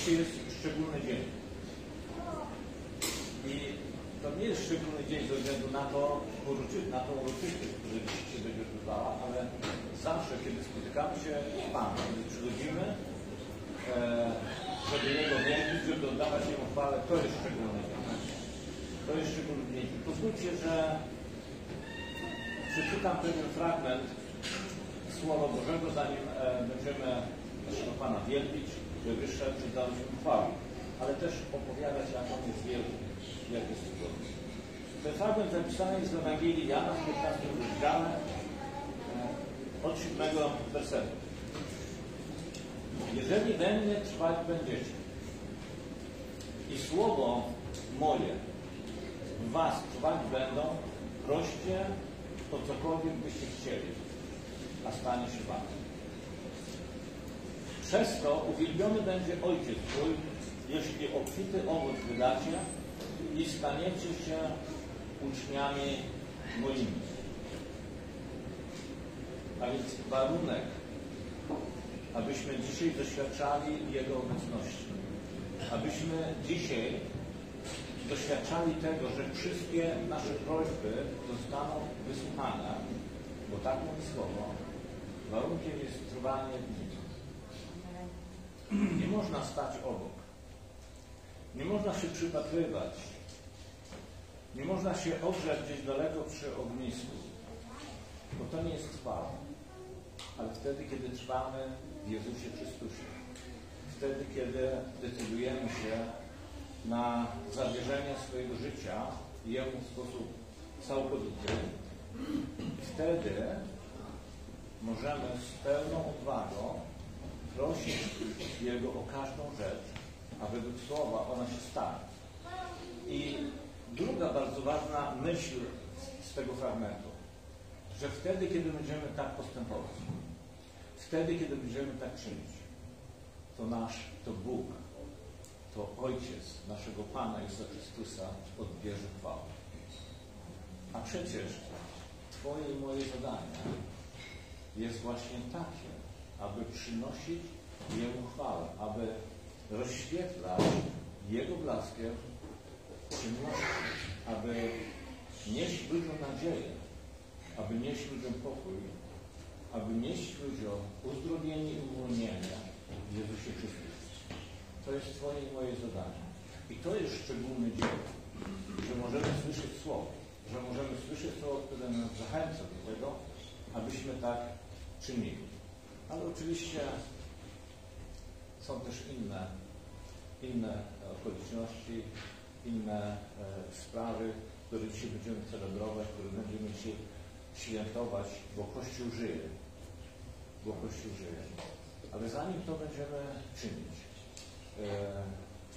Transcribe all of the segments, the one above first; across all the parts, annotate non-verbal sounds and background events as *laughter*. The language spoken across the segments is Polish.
dzisiaj jest szczególny dzień. I to nie jest szczególny dzień ze względu na to, na tą uroczystość, która się będzie odbywała, ale zawsze, kiedy spotykamy się z Panem, kiedy przychodzimy, e, żeby Jego wielbić, żeby oddawać Jemu chwałę, to jest szczególny dzień. To jest szczególny dzień. Pozwólcie, że przeczytam pewien fragment Słowa Bożego, zanim e, będziemy naszego Pana wielbić, wywyższać i dawać Mu chwałę, ale też opowiadać, jak On jest wielki, jak jest cudowny. Ten fragment zapisany jest w Ewangelii Jana w 15 rozdziale e, od 7 wersetu. Jeżeli we mnie trwać będziecie i słowo moje was trwać będą, proście to cokolwiek byście chcieli, a stanie się wam. Przez to uwielbiony będzie Ojciec Twój, jeśli obfity owoc wydacie i staniecie się uczniami moimi. A więc warunek, abyśmy dzisiaj doświadczali Jego obecności. Abyśmy dzisiaj doświadczali tego, że wszystkie nasze prośby zostaną wysłuchane, bo tak mówi Słowo, warunkiem jest trwanie. Nie można stać obok. Nie można się przypatrywać. Nie można się ogrzać gdzieś daleko przy ognisku, bo to nie jest chwała. Ale wtedy, kiedy trwamy w Jezusie Chrystusie, wtedy, kiedy decydujemy się na zawierzenie swojego życia Jemu w sposób całkowity, wtedy możemy z pełną odwagą prosić Jego o każdą rzecz, a według Słowa ona się stanie. I druga bardzo ważna myśl z tego fragmentu, że wtedy, kiedy będziemy tak postępować, wtedy, kiedy będziemy tak czynić, to nasz, to Bóg, to Ojciec naszego Pana Jezusa Chrystusa odbierze chwałę. A przecież Twoje i moje zadanie jest właśnie takie, aby przynosić Jemu chwałę, aby rozświetlać Jego blaskiem aby nieść ludziom nadzieję, aby nieść ludziom pokój, aby nieść ludziom uzdrowienie i uwolnienie w Jezusie Chrystusie. To jest Twoje i moje zadanie. I to jest szczególny dzień, że możemy słyszeć Słowo, że możemy słyszeć Słowo, które nas zachęca do tego, abyśmy tak czynili. Ale oczywiście są też inne, inne okoliczności, inne e, sprawy, które dzisiaj będziemy celebrować, które będziemy dzisiaj świętować, bo Kościół żyje. Bo Kościół żyje. Ale zanim to będziemy czynić, e,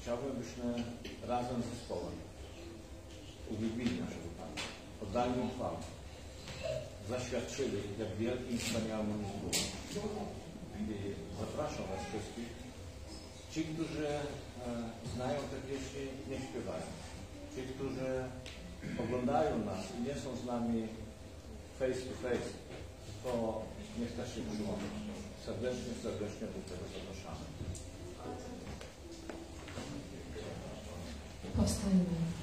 chciałbym, byśmy razem z zespołem uwielbili naszego Pana, oddali Mu chwałę, zaświadczyli, jak wielkim wspaniałym zapraszam Was wszystkich. Ci, którzy e, znają te pieśni, nie śpiewają. Ci, którzy oglądają nas i nie są z nami face to face, to niech tak się przyłączą. Serdecznie, serdecznie do tego zapraszamy. Powstańmy.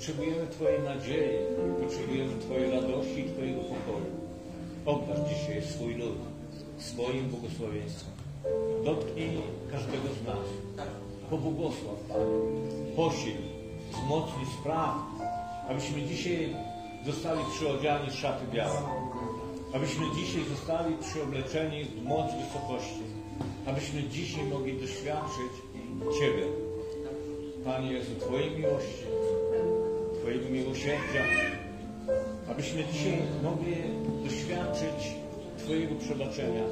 Potrzebujemy Twojej nadziei, potrzebujemy Twojej radości i Twojego pokoju. Obdarz dzisiaj swój lud swoim błogosławieństwem. Dotknij każdego z nas. Pobłogosław, Panie. Posil, wzmocnij spraw, abyśmy dzisiaj zostali przyodziani z szaty białe. Abyśmy dzisiaj zostali przyobleczeni w moc wysokości. Abyśmy dzisiaj mogli doświadczyć Ciebie. Panie Jezu, Twojej miłości, Twojego miłosierdzia, abyśmy dzisiaj mogli doświadczyć Twojego przebaczenia.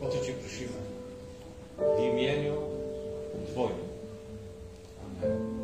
O to Cię prosimy. W imieniu Twoim. Amen.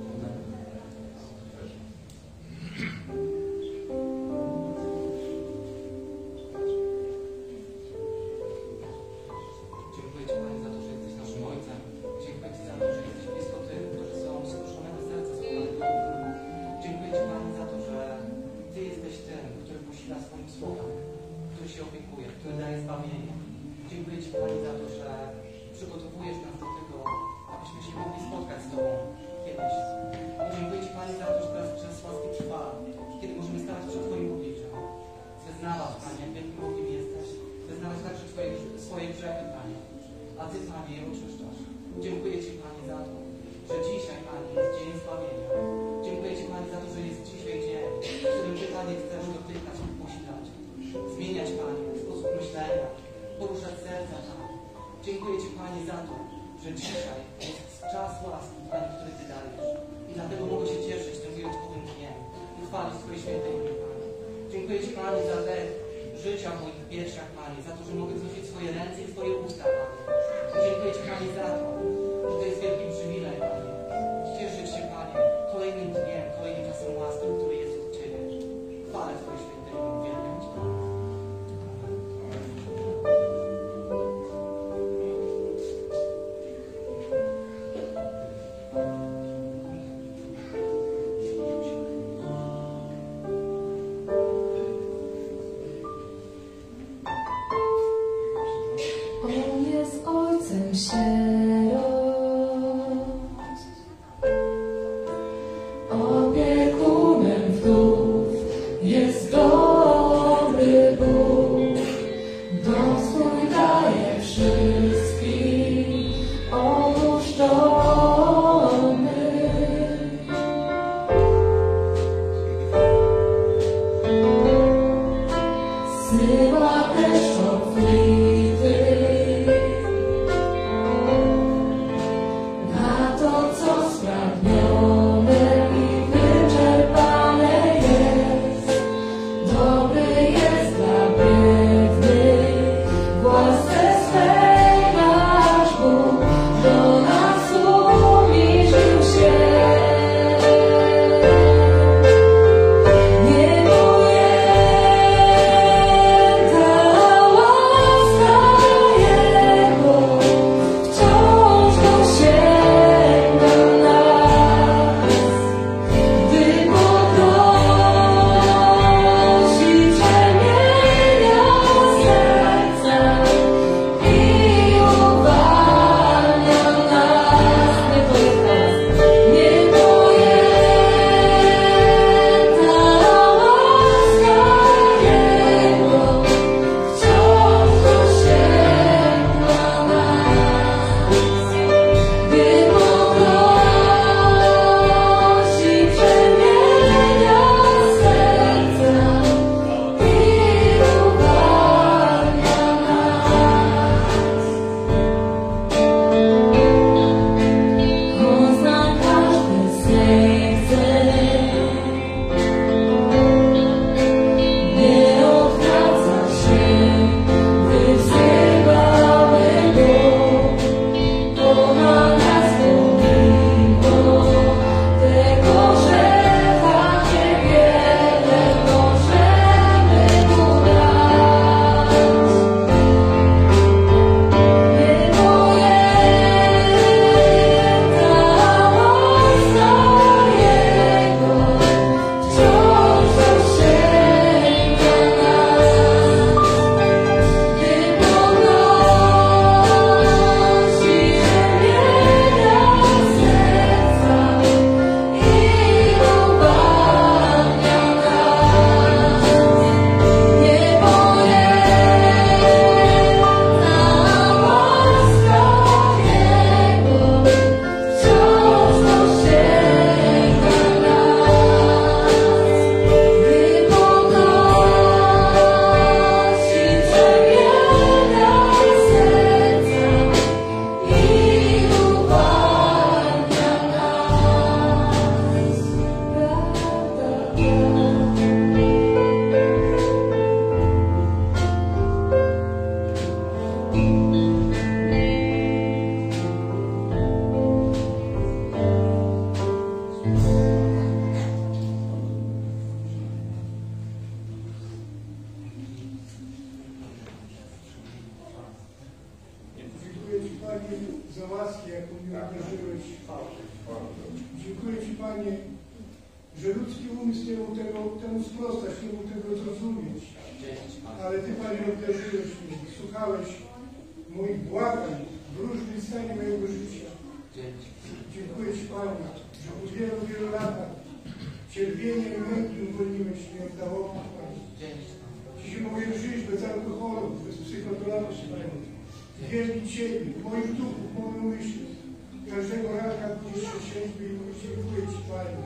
Panie.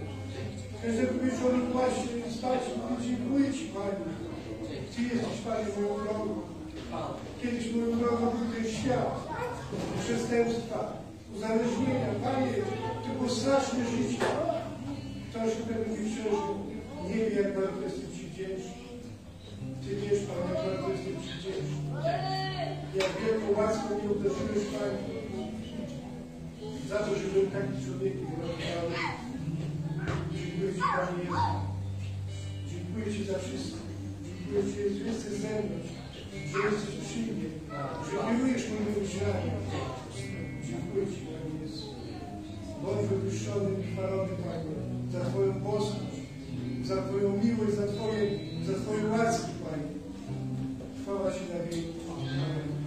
Wieczoru kłaść się i spać i mówić, dziękuję Ci, Panie. Ty jesteś, Panie, moją drogą. Kiedyś moją drogą był ten świat, przestępstwa, uzależnienia. Panie, to było straszne życie. Ktoś, kto nie przeżył, nie wie, jak bardzo jestem Ci wdzięczny. Ty wiesz, Panie, jak bardzo jestem Ci wdzięczny. Jak wielką łaskę mi uderzyłeś, Panie, za to, że byłem takim człowiekiem wyrobiony. Dziękuję Ci, Panie Jezu. Dziękuję Ci za wszystko. Dziękuję Ci, że jesteś ze mną, że jesteś przy mnie, że kierujesz moim myśleniem. Dziękuję Ci, Panie Jezu. Bądź wywyższony i chwalony, Panie, za Twoją posłuch, za Twoją miłość, za Twoje, za Twoje łaski, Panie. Chwała Ci na wieki. Amen.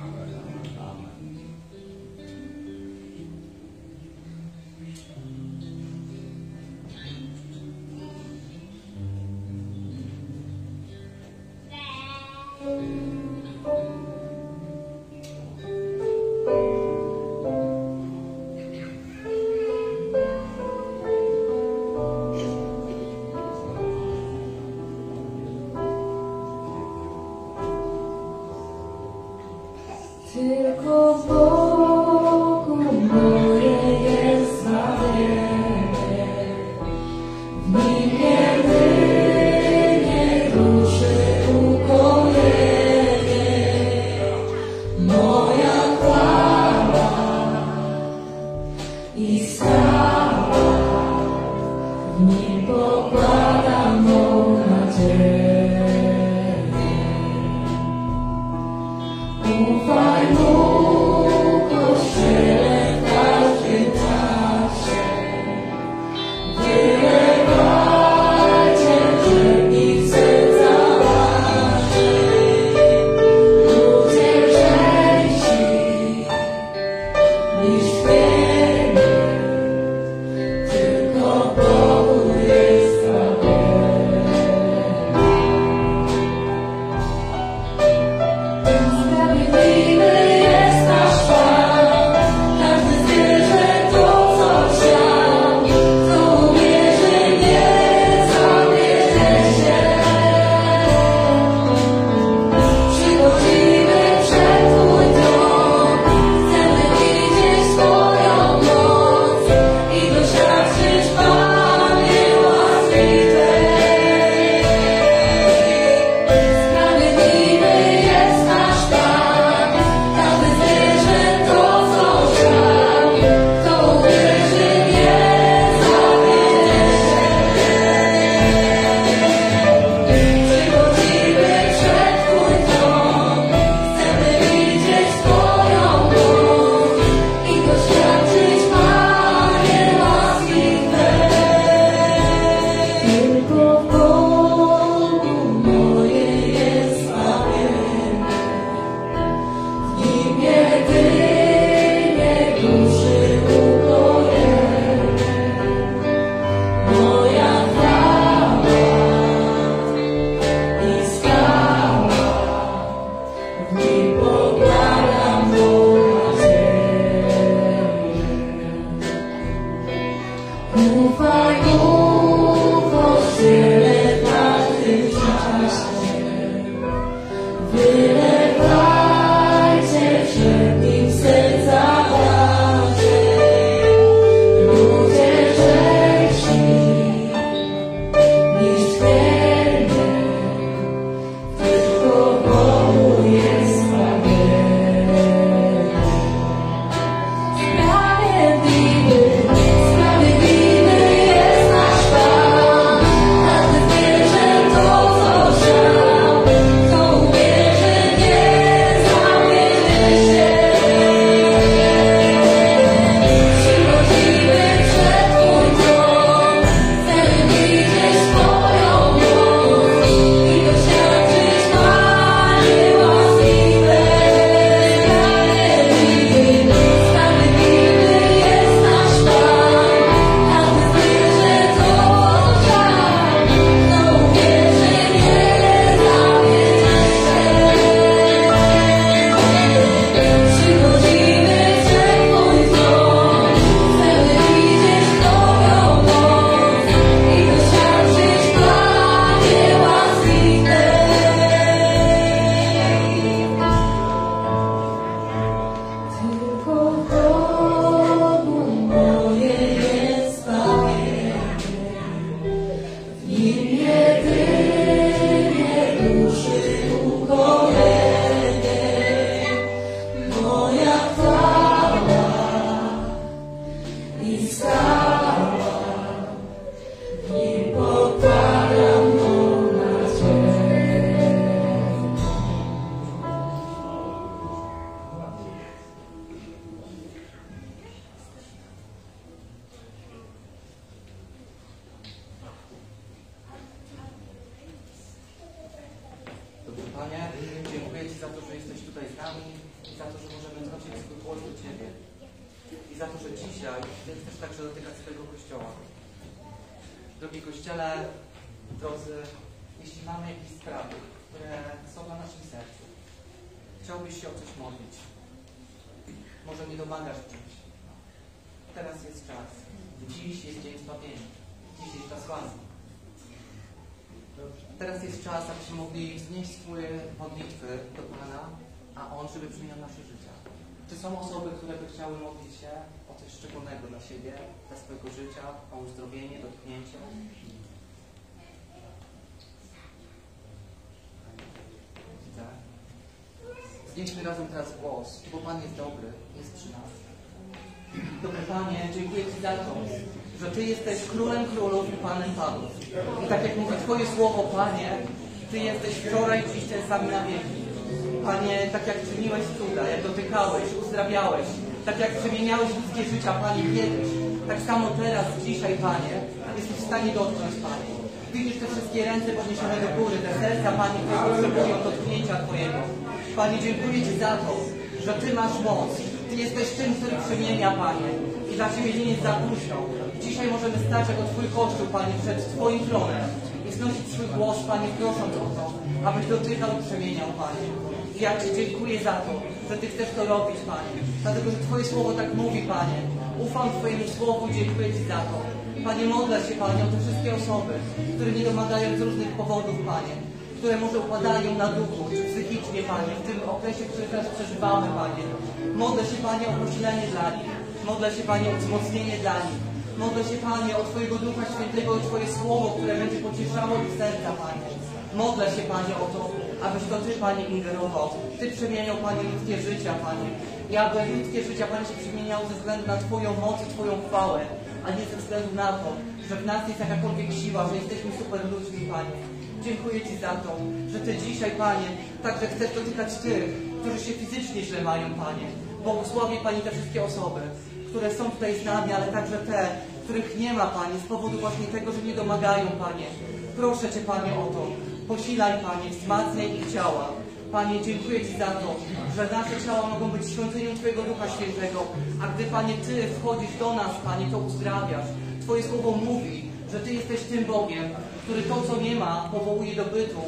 Szczególnego dla siebie, dla swojego życia, o uzdrowienie, dotknięcie? Widzę. Znieśmy razem teraz głos, bo Pan jest dobry, jest przy nas. Dobry Panie, dziękuję Ci za to, że Ty jesteś królem królów i Panem panów. I tak jak mówi Twoje słowo, Panie, Ty jesteś wczoraj, dziś ten sam na wieki. Panie, tak jak czyniłeś cuda, jak dotykałeś, uzdrawiałeś, tak jak przemieniałeś ludzkie życia, Panie, kiedyś, tak samo teraz, dzisiaj, Panie, jesteś w stanie dotknąć, Panie. Widzisz te wszystkie ręce podniesione do góry, te serca, Panie, które potrzebują dotknięcia Twojego. Panie, dziękuję Ci za to, że Ty masz moc. Ty jesteś tym, który przemienia, Panie. I dla Ciebie nie jest za późno. Dzisiaj możemy stać jako Twój Kościół, Panie, przed Twoim tronem i znosić swój głos, Panie, prosząc o to, abyś dotykał i przemieniał, Panie. Ja Ci dziękuję za to, że Ty chcesz to robić, Panie. Dlatego, że Twoje słowo tak mówi, Panie. Ufam Twojemu słowu dziękuję Ci za to. Panie, modlę się, Panie, o te wszystkie osoby, które nie domagają z różnych powodów, Panie które może upadają na duchu, czy psychicznie, Panie, w tym okresie, który teraz przeżywamy, Panie. Modlę się, Panie, o posilenie dla nich. Modlę się, Panie, o wzmocnienie dla nich. Modlę się, Panie, o Twojego Ducha Świętego i Twoje Słowo, które będzie pocieszało ich serca, Panie. Modlę się, Panie, o to, abyś to Ty, Panie, ingerował. Ty przemieniał, Panie, ludzkie życia, Panie. I aby ludzkie życia, Panie, się przemieniało ze względu na Twoją moc i Twoją chwałę, a nie ze względu na to, że w nas jest jakakolwiek siła, że jesteśmy super ludźmi, Panie. Dziękuję Ci za to, że Ty dzisiaj, Panie, także chcesz dotykać tych, którzy się fizycznie źle mają, Panie. Błogosławię Pani te wszystkie osoby, które są tutaj z nami, ale także te, których nie ma, Panie, z powodu właśnie tego, że nie domagają, Panie. Proszę Cię, Panie, o to. Posilaj, Panie, wzmacniaj ich ciała. Panie, dziękuję Ci za to, że nasze ciała mogą być świątynią Twojego Ducha Świętego, a gdy, Panie, Ty wchodzisz do nas, Panie, to uzdrawiasz. Twoje słowo mówi, że Ty jesteś tym Bogiem, który to, co nie ma, powołuje do bytu,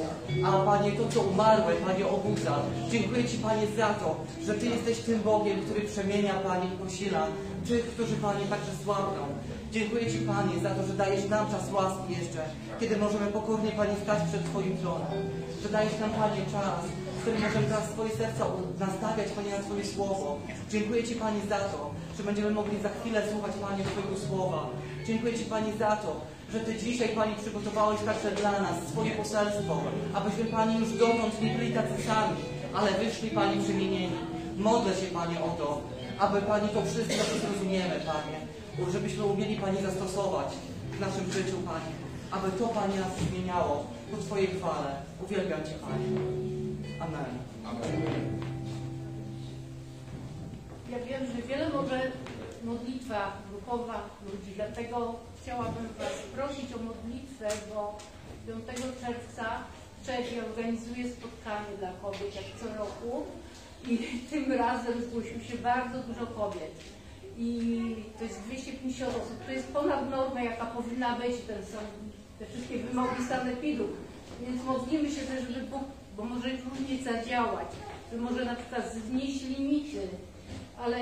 a Panie, to, co umarłe, Panie, obudza. Dziękuję Ci, Panie, za to, że Ty jesteś tym Bogiem, który przemienia, Panie, i posila tych, którzy, Panie, także słabną. Dziękuję Ci, Panie, za to, że dajesz nam czas łaski jeszcze, kiedy możemy pokornie, Panie, stać przed Twoim tronem. Że dajesz nam, Panie, czas, którym możemy teraz swoje serca nastawiać, Panie, na Twoje słowo. Dziękuję Ci, Panie, za to, że będziemy mogli za chwilę słuchać, Panie, Twojego słowa. Dziękuję Ci, Panie, za to, że Ty dzisiaj, Panie, przygotowałeś także dla nas swoje poselstwo, abyśmy, Panie, już dotąd nie byli tacy sami, ale wyszli, Panie, przemienieni. Modlę się, Panie, o to, aby, Panie, to wszystko, zrozumiemy, Panie, żebyśmy umieli, Panie, zastosować w naszym życiu, Panie, aby to, Panie, nas zmieniało ku Twojej chwale. Uwielbiam Cię, Panie. Amen. Ja wiem, że wiele może modlitwa grupowa ludzi, dlatego chciałabym Was prosić o modlitwę, bo 5 czerwca w Czechii organizuję spotkanie dla kobiet, jak co roku i *laughs* tym razem zgłosiło się bardzo dużo kobiet. I to jest 250 osób, to jest ponad normę, jaka powinna być, ten te wszystkie wymogi sanepidu. Więc modlimy się też, żeby Bóg, bo może różnie zadziałać, że może na przykład znieść limity, ale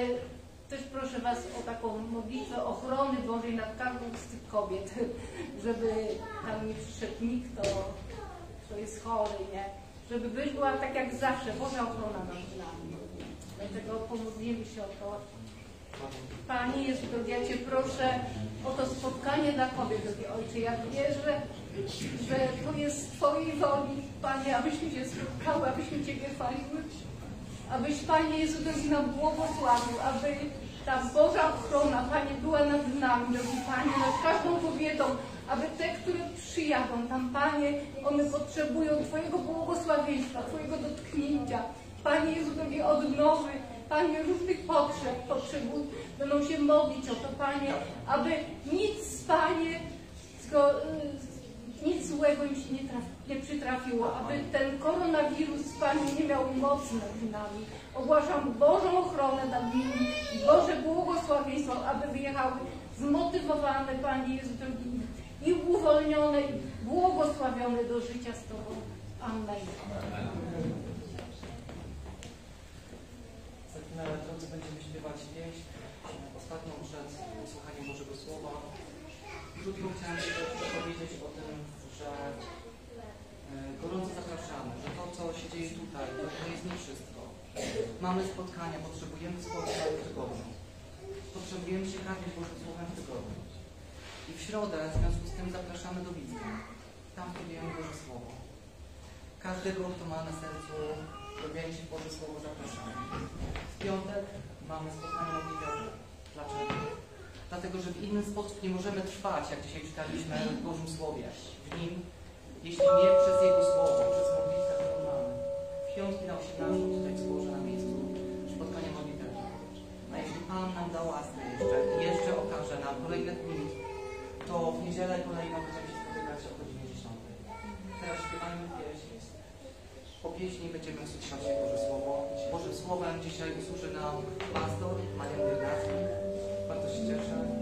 też proszę Was o taką modlitwę ochrony Bożej nad każdą z tych kobiet, *laughs* żeby tam nie przyszedł nikt, kto, kto jest chory, nie? Żeby była tak jak zawsze, Boża ochrona nad nami. Dlatego pomodlimy się o to. Panie Jezu, ja Cię proszę o to spotkanie dla kobiet, Ojcze. Ja wierzę, że to jest Twojej woli, Panie, abyśmy się spotkały, abyśmy Ciebie chwaliły. Abyś, Panie Jezu, drogi nam błogosławił, aby ta Boża ochrona, Panie, była nad nami, drogi Panie, nad każdą kobietą, aby te, które przyjadą tam, Panie, one potrzebują Twojego błogosławieństwa, Twojego dotknięcia. Panie Jezu, drogi odnowy, Panie, różnych potrzeb, potrzebują, będą się modlić o to, Panie, aby nic, Panie, y, nic złego im się nie, nie przytrafiło, aby ten koronawirus Panie nie miał mocy nad nami. Ogłaszam Bożą ochronę nad nimi i Boże błogosławieństwo, aby wyjechały zmotywowane Panie Jezu drogi i uwolnione i błogosławione do życia z Tobą. Amen. Chwilę, drodzy, będziemy śpiewać pieśń, ostatnią przed słuchaniem Bożego Słowa. Krótko chciałem jeszcze powiedzieć o gorąco zapraszamy, że to, co się dzieje tutaj, to, to jest nie wszystko. Mamy spotkania, potrzebujemy spotkań w tygodniu. Potrzebujemy się karmić Bożym Słowem w tygodniu. I w środę w związku z tym zapraszamy do Widzka. Tam studiujemy Boże Słowo. Każdego, kto ma na sercu robienie się Boże Słowo, zapraszamy. W piątek mamy spotkanie modlitewne. Dlaczego? Dlatego, że w inny sposób nie możemy trwać, jak dzisiaj czytaliśmy w Bożym Słowie, w nim, jeśli nie przez Jego Słowo, przez modlitwę, którą mamy. W piątki na 18 tutaj złożę na miejscu spotkania modlitewne. A jeśli Pan nam da łaskę jeszcze, i jeszcze okaże nam kolejne dni, to w niedzielę kolejną będziemy się spotykać o godzinie 10. Teraz śpiewajmy pieśń. Po pieśni będziemy usłyszeć Boże Słowo. Bożym Słowem dzisiaj usłuży nam pastor Marian Biernacki. Bardzo się cieszę.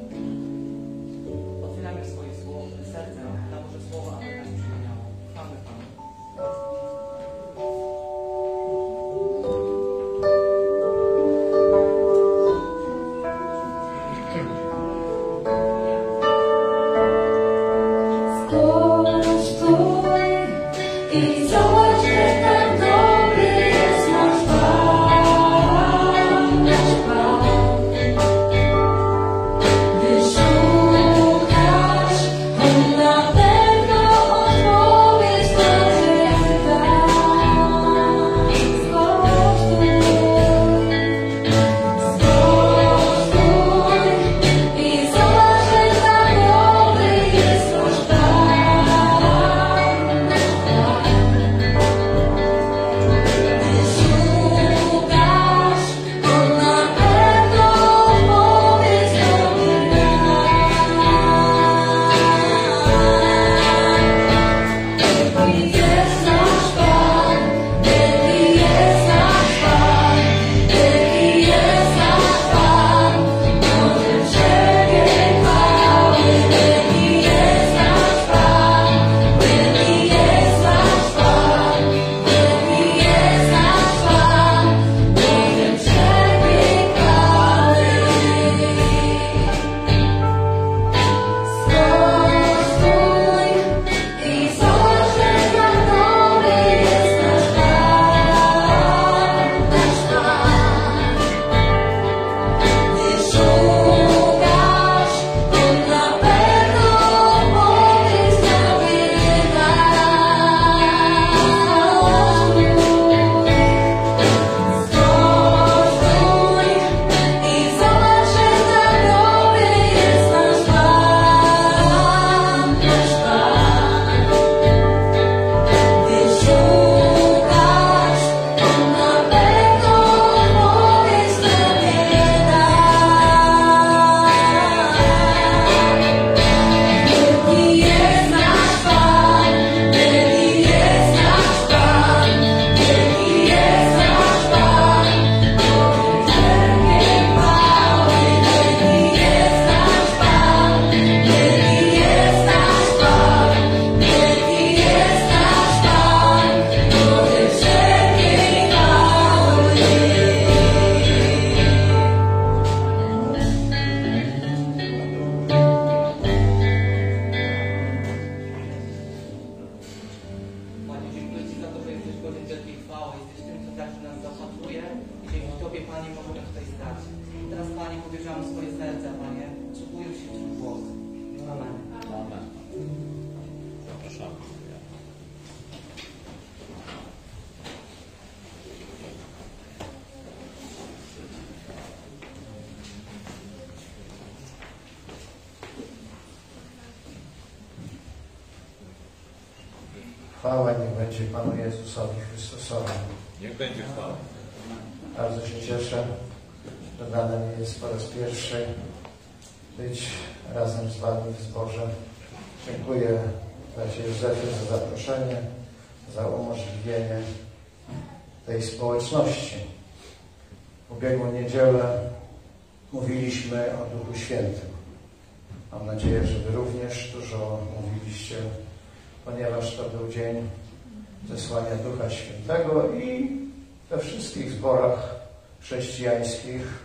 Chrześcijańskich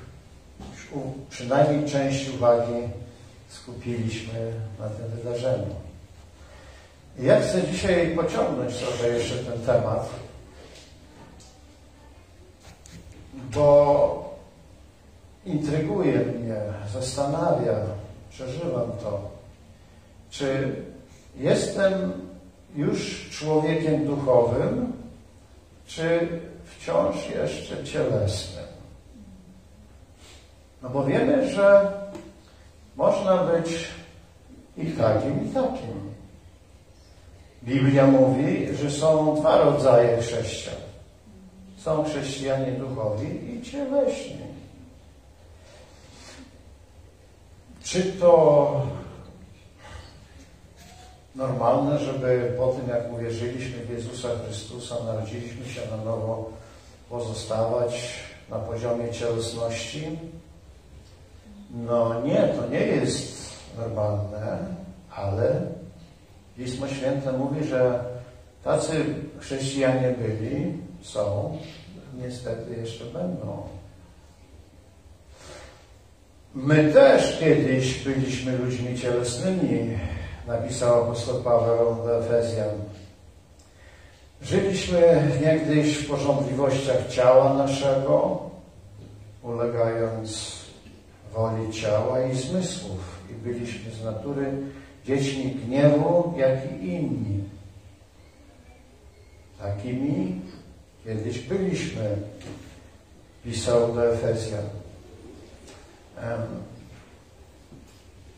przynajmniej część uwagi skupiliśmy na tym wydarzeniu. Ja chcę dzisiaj pociągnąć trochę jeszcze ten temat, bo intryguje mnie, zastanawia, przeżywam to, czy jestem już człowiekiem duchowym, czy wciąż jeszcze cielesnym. No bo wiemy, że można być i takim, i takim. Biblia mówi, że są dwa rodzaje chrześcijan. Są chrześcijanie duchowi i cieleśni. Czy to normalne, żeby po tym, jak uwierzyliśmy w Jezusa Chrystusa, narodziliśmy się na nowo, pozostawać na poziomie cielesności? No nie, to nie jest normalne, ale Pismo Święte mówi, że tacy chrześcijanie byli, są, niestety jeszcze będą. My też kiedyś byliśmy ludźmi cielesnymi, napisał apostoł Paweł do Efezjan. Żyliśmy niegdyś w porządliwościach ciała naszego, ulegając woli ciała i zmysłów i byliśmy z natury dziećmi gniewu, jak i inni. Takimi kiedyś byliśmy, pisał do Efezjan.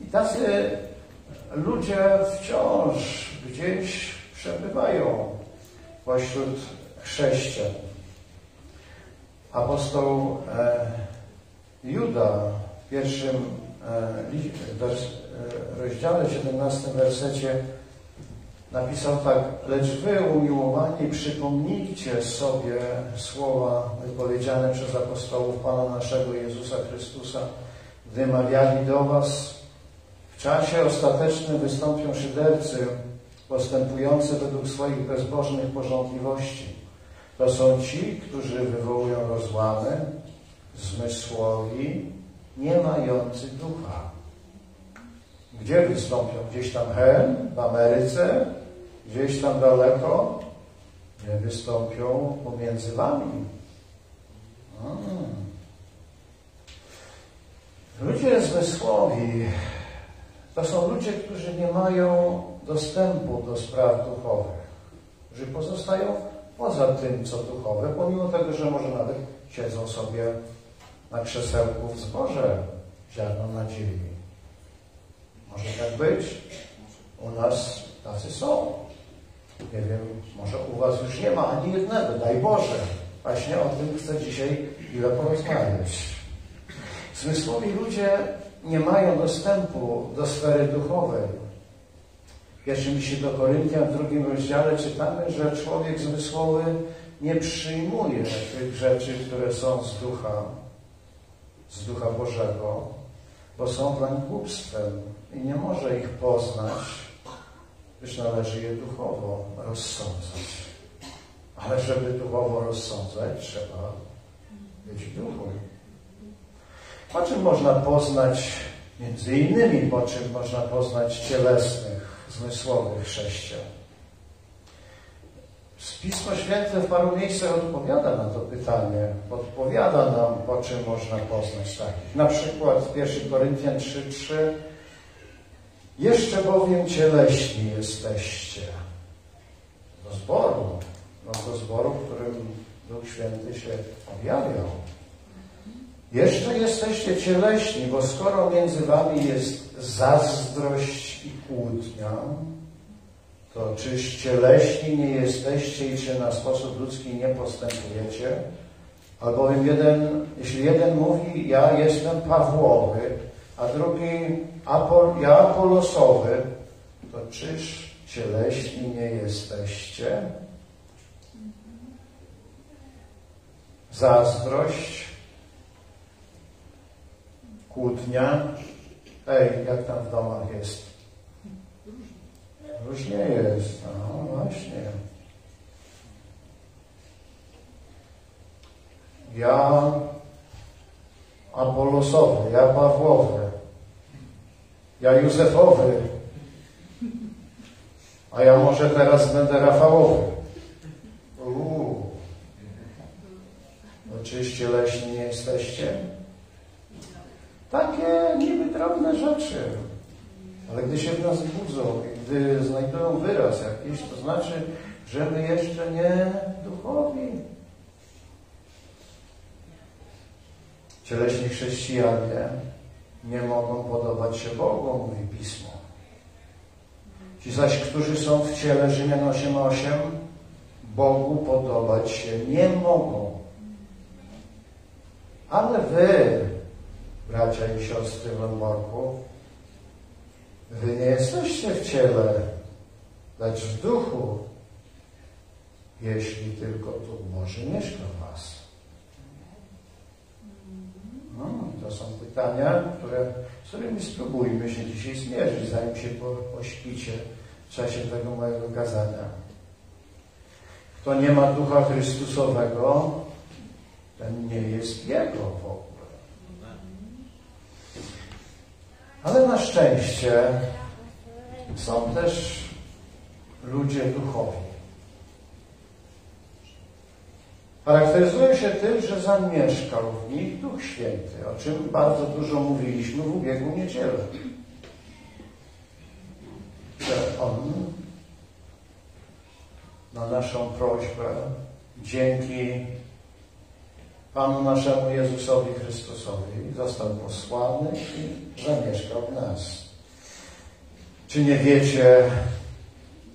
I tacy ludzie wciąż gdzieś przebywają pośród chrześcijan. Apostoł e, Juda pierwszym e, rozdziale, 17 wersecie napisał tak, lecz wy umiłowani przypomnijcie sobie słowa wypowiedziane przez apostołów Pana naszego Jezusa Chrystusa, gdy mawiali do was w czasie ostatecznym wystąpią szydercy postępujący według swoich bezbożnych porządliwości. To są ci, którzy wywołują rozłamy, zmysłowi, nie mający ducha. Gdzie wystąpią? Gdzieś tam hen, w Ameryce, gdzieś tam daleko? Nie wystąpią pomiędzy wami. Hmm. Ludzie zmysłowi to są ludzie, którzy nie mają dostępu do spraw duchowych, którzy pozostają poza tym, co duchowe, pomimo tego, że może nawet siedzą sobie na krzesełku w zborze ziarno nadziei. Może tak być? U nas tacy są. Nie wiem, może u Was już nie ma ani jednego, daj Boże. Właśnie o tym chcę dzisiaj ile porozmawiać. Zmysłowi ludzie nie mają dostępu do sfery duchowej. W pierwszym liście do Koryntian, w drugim rozdziale czytamy, że człowiek zmysłowy nie przyjmuje tych rzeczy, które są z ducha, z ducha Bożego, bo są dla głupstwem i nie może ich poznać, gdyż należy je duchowo rozsądzać. Ale żeby duchowo rozsądzać, trzeba być w duchu. Po czym można poznać, między innymi po czym można poznać cielesnych, zmysłowych chrześcijan? Pismo Święte w paru miejscach odpowiada na to pytanie, odpowiada nam, po czym można poznać takich. Na przykład w 1 Koryntian 3,3 Jeszcze bowiem cieleśni jesteście. Do zboru, no do zboru, w którym Duch Święty się objawiał. Jeszcze jesteście cieleśni, bo skoro między wami jest zazdrość i kłótnia, to czyż cieleśni nie jesteście i czy na sposób ludzki nie postępujecie? Albowiem jeden, jeśli jeden mówi, ja jestem Pawłowy, a drugi Apol, ja Apolosowy, to czyż cieleśni nie jesteście. Zazdrość, kłótnia. Ej, jak tam w domach jest? Różnie jest, no właśnie. Ja Apolosowy, ja Pawłowy, ja Józefowy, a ja może teraz będę Rafałowy. Uuu. Oczywiście leśni nie jesteście. Takie niby drobne rzeczy. Ale gdy się w nas budzą, gdy znajdują wyraz jakiś, to znaczy, że my jeszcze nie duchowi. Cieleśni chrześcijanie nie mogą podobać się Bogu, mówi Pismo. Ci zaś, którzy są w ciele, Rzymian 8.8, Bogu podobać się nie mogą. Ale wy, bracia i siostry w wy nie jesteście w ciele, lecz w duchu, jeśli tylko Duch Boży mieszka was. No, to są pytania, które, z którymi spróbujmy się dzisiaj zmierzyć, zanim się po, pośpicie w czasie tego mojego kazania. Kto nie ma Ducha Chrystusowego, ten nie jest Jego w ogóle. Ale na szczęście są też ludzie duchowi. Charakteryzują się tym, że zamieszkał w nich Duch Święty, o czym bardzo dużo mówiliśmy w ubiegłą niedzielę. Że On na naszą prośbę, dzięki Panu naszemu Jezusowi Chrystusowi został posłany i zamieszkał w nas. Czy nie wiecie,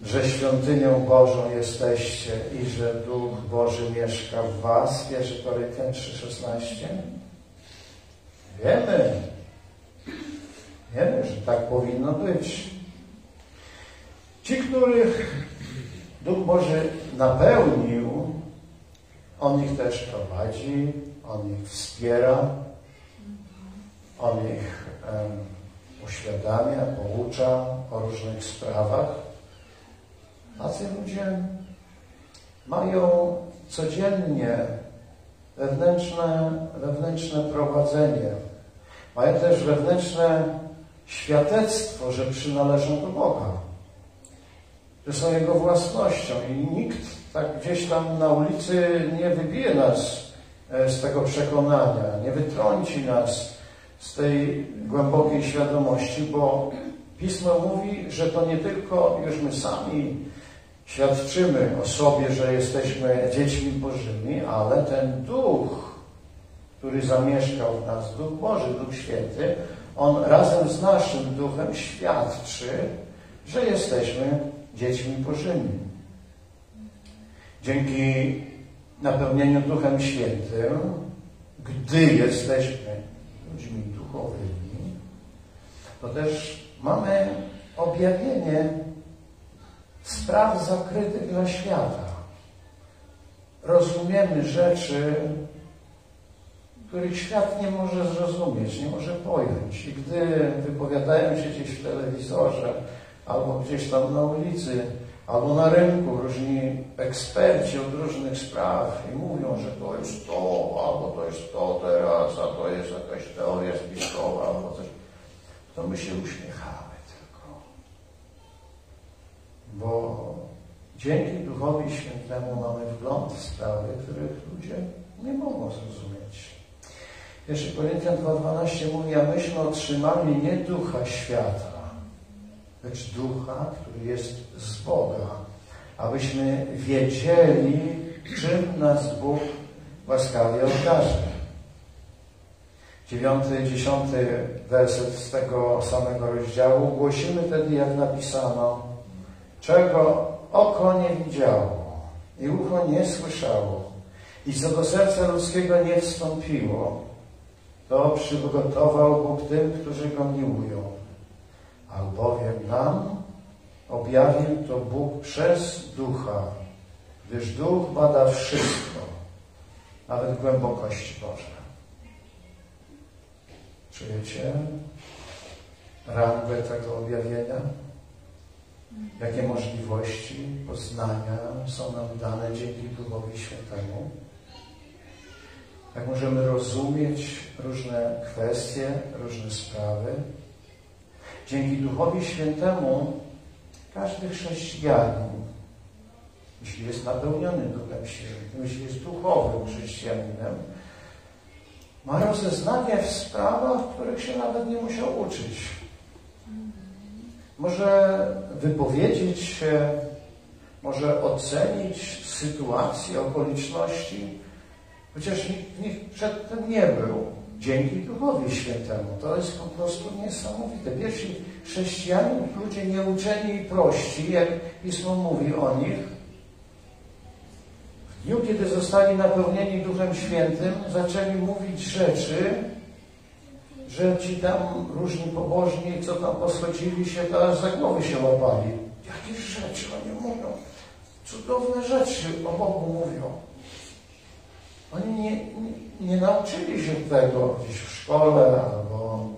że świątynią Bożą jesteście i że Duch Boży mieszka w was? 1 Koryntian 3,16 Wiemy. Wiemy, że tak powinno być. Ci, których Duch Boży napełnił, On ich też prowadzi, On ich wspiera, On ich um, uświadamia, poucza o różnych sprawach. Tacy ludzie mają codziennie wewnętrzne, wewnętrzne prowadzenie. Mają też wewnętrzne świadectwo, że przynależą do Boga. Że są Jego własnością i nikt tak gdzieś tam na ulicy nie wybije nas z tego przekonania, nie wytrąci nas z tej głębokiej świadomości, bo Pismo mówi, że to nie tylko już my sami świadczymy o sobie, że jesteśmy dziećmi Bożymi, ale ten Duch, który zamieszkał w nas, Duch Boży, Duch Święty, On razem z naszym Duchem świadczy, że jesteśmy dziećmi Bożymi. Dzięki napełnieniu Duchem Świętym, gdy jesteśmy ludźmi duchowymi, to też mamy objawienie spraw zakrytych dla świata. Rozumiemy rzeczy, których świat nie może zrozumieć, nie może pojąć. I gdy wypowiadają się gdzieś w telewizorze, albo gdzieś tam na ulicy, albo na rynku różni eksperci od różnych spraw i mówią, że to jest to, albo to jest to teraz, a to jest jakaś teoria spiskowa, albo coś, to my się uśmiechamy tylko. Bo dzięki Duchowi Świętemu mamy wgląd w sprawy, których ludzie nie mogą zrozumieć. 1 Koryntian 2,12 mówi, a myśmy otrzymali nie ducha świata, lecz ducha, który jest z Boga, abyśmy wiedzieli, czym nas Bóg łaskawie okaże. Dziewiąty, dziesiąty werset z tego samego rozdziału. Głosimy wtedy, jak napisano, czego oko nie widziało i ucho nie słyszało i co do serca ludzkiego nie wstąpiło, to przygotował Bóg tym, którzy Go miłują albowiem nam objawił to Bóg przez Ducha, gdyż Duch bada wszystko, nawet głębokości Boże. Czujecie rangę tego objawienia? Jakie możliwości poznania są nam dane dzięki Duchowi Świętemu? Jak możemy rozumieć różne kwestie, różne sprawy? Dzięki Duchowi Świętemu każdy chrześcijanin, jeśli jest napełniony Duchem Świętym, jeśli jest duchowym chrześcijaninem, ma rozeznanie w sprawach, których się nawet nie musiał uczyć. Może wypowiedzieć się, może ocenić sytuację, okoliczności, chociaż nikt w nich przedtem nie był. Dzięki Duchowi Świętemu. To jest po prostu niesamowite. Pierwsi chrześcijanie, ludzie nieuczeni i prości, jak Pismo mówi o nich, w dniu, kiedy zostali napełnieni Duchem Świętym, zaczęli mówić rzeczy, że ci tam różni pobożni, co tam poschodzili się, to aż za głowy się łapali. Jakie rzeczy oni mówią? Cudowne rzeczy o Bogu mówią. Oni nie, nie, nie nauczyli się tego gdzieś w szkole albo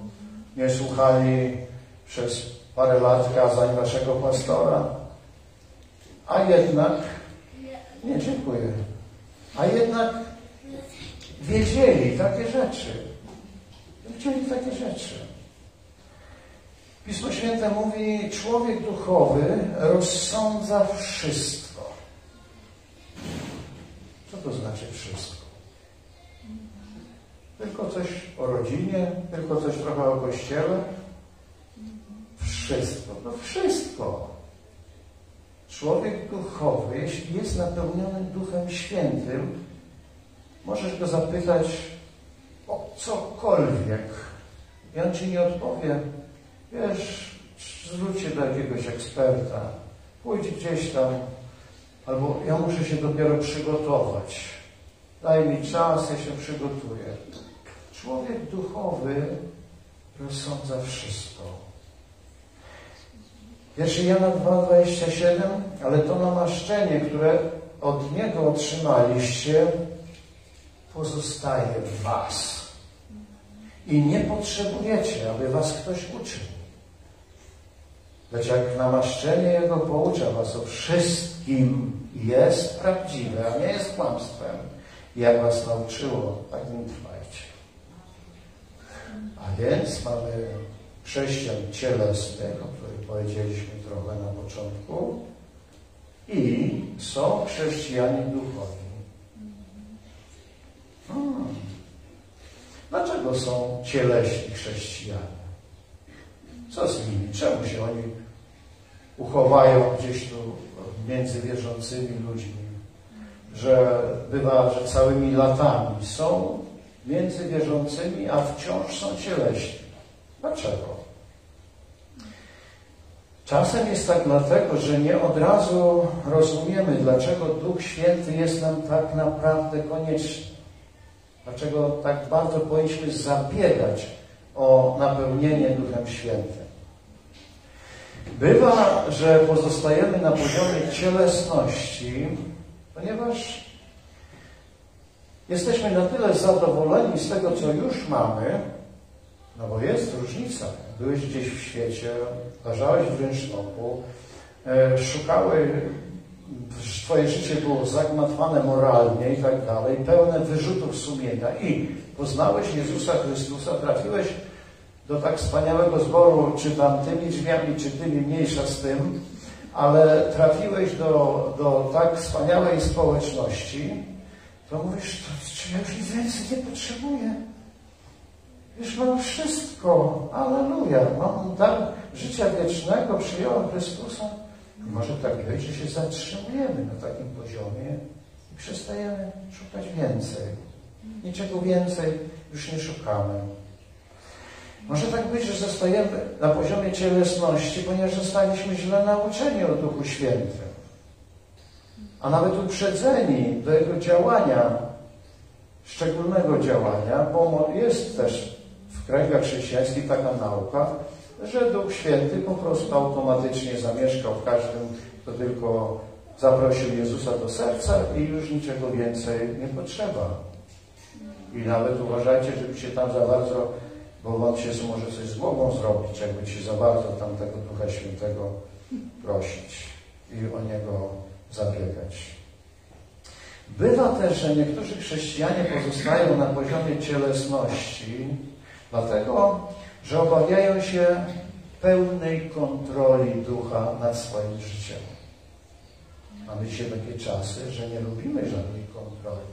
nie słuchali przez parę lat kazań waszego pastora. A jednak, nie dziękuję, a jednak wiedzieli takie rzeczy. Wiedzieli takie rzeczy. Pismo Święte mówi, człowiek duchowy rozsądza wszystko. Co to znaczy wszystko? Tylko coś o rodzinie, tylko coś trochę o kościele? Wszystko, no wszystko. Człowiek duchowy, jeśli jest napełniony Duchem Świętym, możesz go zapytać o cokolwiek. I on ci nie odpowie. Wiesz, zwróć się do jakiegoś eksperta, pójdź gdzieś tam, albo ja muszę się dopiero przygotować. Daj mi czas, ja się przygotuję. Człowiek duchowy rozsądza wszystko. Pierwszy Jana 2,27, ale to namaszczenie, które od Niego otrzymaliście, pozostaje w Was. I nie potrzebujecie, aby Was ktoś uczył. Lecz jak namaszczenie Jego poucza Was o wszystkim jest prawdziwe, a nie jest kłamstwem, jak Was nauczyło, tak nim trwajcie. A więc mamy chrześcijan cielesnych, o których powiedzieliśmy trochę na początku, i są chrześcijanie duchowi. Hmm. Dlaczego są cieleśni chrześcijanie? Co z nimi? Czemu się oni uchowają gdzieś tu między wierzącymi ludźmi? Że bywa, że całymi latami są między wierzącymi, a wciąż są cieleśni. Dlaczego? Czasem jest tak dlatego, że nie od razu rozumiemy, dlaczego Duch Święty jest nam tak naprawdę konieczny. Dlaczego tak bardzo powinniśmy zabiegać o napełnienie Duchem Świętym. Bywa, że pozostajemy na poziomie cielesności, ponieważ jesteśmy na tyle zadowoleni z tego, co już mamy, no bo jest różnica. Byłeś gdzieś w świecie, leżałeś w rynsztoku, e, szukały, twoje życie było zagmatwane moralnie i tak dalej, pełne wyrzutów sumienia i poznałeś Jezusa Chrystusa, trafiłeś do tak wspaniałego zboru, czy tam tymi drzwiami, czy tymi mniejsza z tym, ale trafiłeś do, do tak wspaniałej społeczności, to mówisz, to, czy ja już nic więcej nie potrzebuję. Już mam wszystko. Aleluja. Mam dar życia wiecznego, przyjąłem Chrystusa. I może tak być, że się zatrzymujemy na takim poziomie i przestajemy szukać więcej. Niczego więcej już nie szukamy. Może tak być, że zostajemy na poziomie cielesności, ponieważ zostaliśmy źle nauczeni o Duchu Świętym. A nawet uprzedzeni do Jego działania, szczególnego działania, bo jest też w kręgach chrześcijańskich taka nauka, że Duch Święty po prostu automatycznie zamieszkał w każdym, kto tylko zaprosił Jezusa do serca i już niczego więcej nie potrzeba. I nawet uważajcie, żeby się tam za bardzo, bo on się może coś z głową zrobić, jakby się za bardzo tam tego Ducha Świętego prosić i o Niego zabiegać. Bywa też, że niektórzy chrześcijanie pozostają na poziomie cielesności, dlatego, że obawiają się pełnej kontroli ducha nad swoim życiem. Mamy dzisiaj takie czasy, że nie lubimy żadnej kontroli.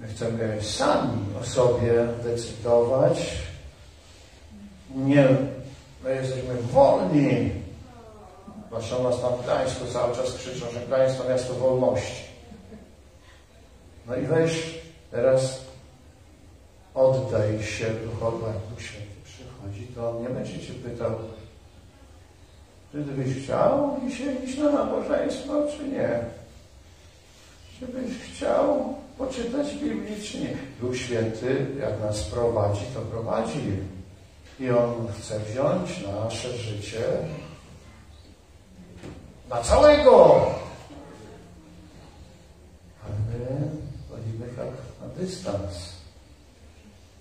My chcemy sami o sobie decydować. Nie, my jesteśmy wolni. U nas tam w Gdańsku cały czas krzyczą, że Gdańsk to miasto wolności. No i weź teraz oddaj się duchowi, jak Duch Święty przychodzi, to on nie będzie Cię pytał, czy Ty byś chciał dzisiaj iść na nabożeństwo, czy nie? Czy byś chciał poczytać Biblię, czy nie? Duch Święty, jak nas prowadzi, to prowadzi. I On chce wziąć nasze życie na całego. A my chodzimy tak na dystans.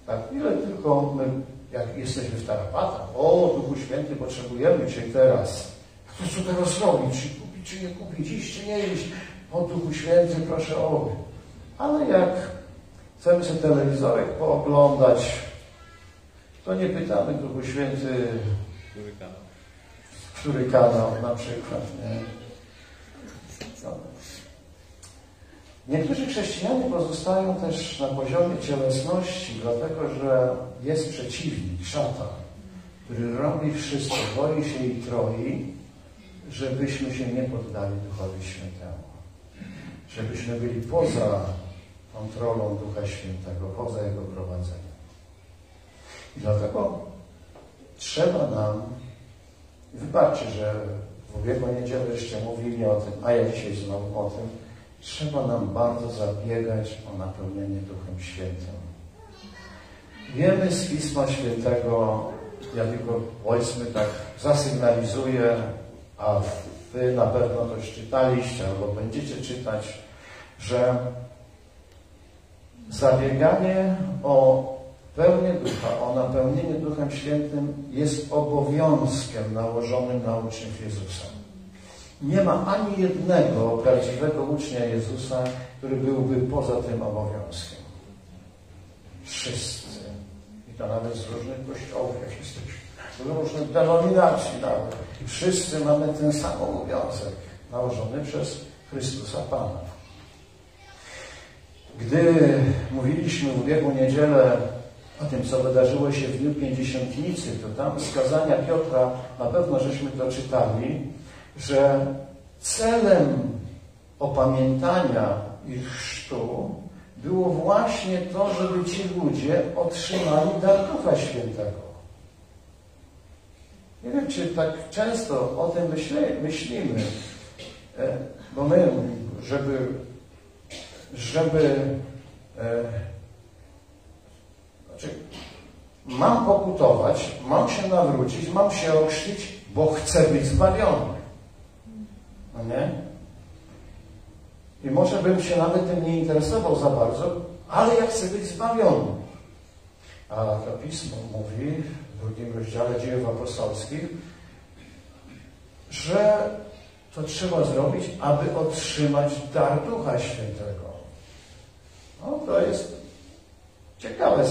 Tak, ile tylko my, jak jesteśmy w tarapatach, o, Duchu Święty, potrzebujemy Cię teraz. To co teraz robić? Czy kupić, czy nie kupić, iść, czy nie iść? O Duchu Święty, proszę o. Ale jak chcemy sobie telewizorek pooglądać, to nie pytamy Duchu Święty, Który kanał? Który kanał na przykład. Nie? Niektórzy chrześcijanie pozostają też na poziomie cielesności, dlatego że jest przeciwnik, szatan, który robi wszystko, boi się i troi, żebyśmy się nie poddali Duchowi Świętemu. Żebyśmy byli poza kontrolą Ducha Świętego, poza Jego prowadzeniem. I dlatego trzeba nam, wybaczcie, że w ubiegłą niedzielę jeszcze mówili o tym, a ja dzisiaj znowu o tym, trzeba nam bardzo zabiegać o napełnienie Duchem Świętym. Wiemy z Pisma Świętego, ja tylko powiedzmy tak zasygnalizuję, a Wy na pewno to już czytaliście albo będziecie czytać, że zabieganie o pełnię Ducha, o napełnienie Duchem Świętym jest obowiązkiem nałożonym na uczniów Jezusa. Nie ma ani jednego prawdziwego ucznia Jezusa, który byłby poza tym obowiązkiem. Wszyscy. I to nawet z różnych kościołów, jak jesteśmy. Z różnych denominacji nawet. Wszyscy mamy ten sam obowiązek nałożony przez Chrystusa Pana. Gdy mówiliśmy w ubiegłą niedzielę o tym, co wydarzyło się w Dniu Pięćdziesiątnicy, to tam skazania Piotra, na pewno żeśmy to czytali, że celem opamiętania ich chrztu było właśnie to, żeby ci ludzie otrzymali dar Ducha Świętego. Nie wiem, czy tak często o tym myśli, myślimy, e, bo my, żeby, żeby znaczy, mam pokutować, mam się nawrócić, mam się ochrzcić, bo chcę być zbawiony. No nie? I może bym się nawet tym nie interesował za bardzo, ale ja chcę być zbawiony. A to pismo mówi w drugim rozdziale dziejów apostolskich, że to trzeba zrobić, aby otrzymać dar Ducha Świętego. No to jest ciekawe,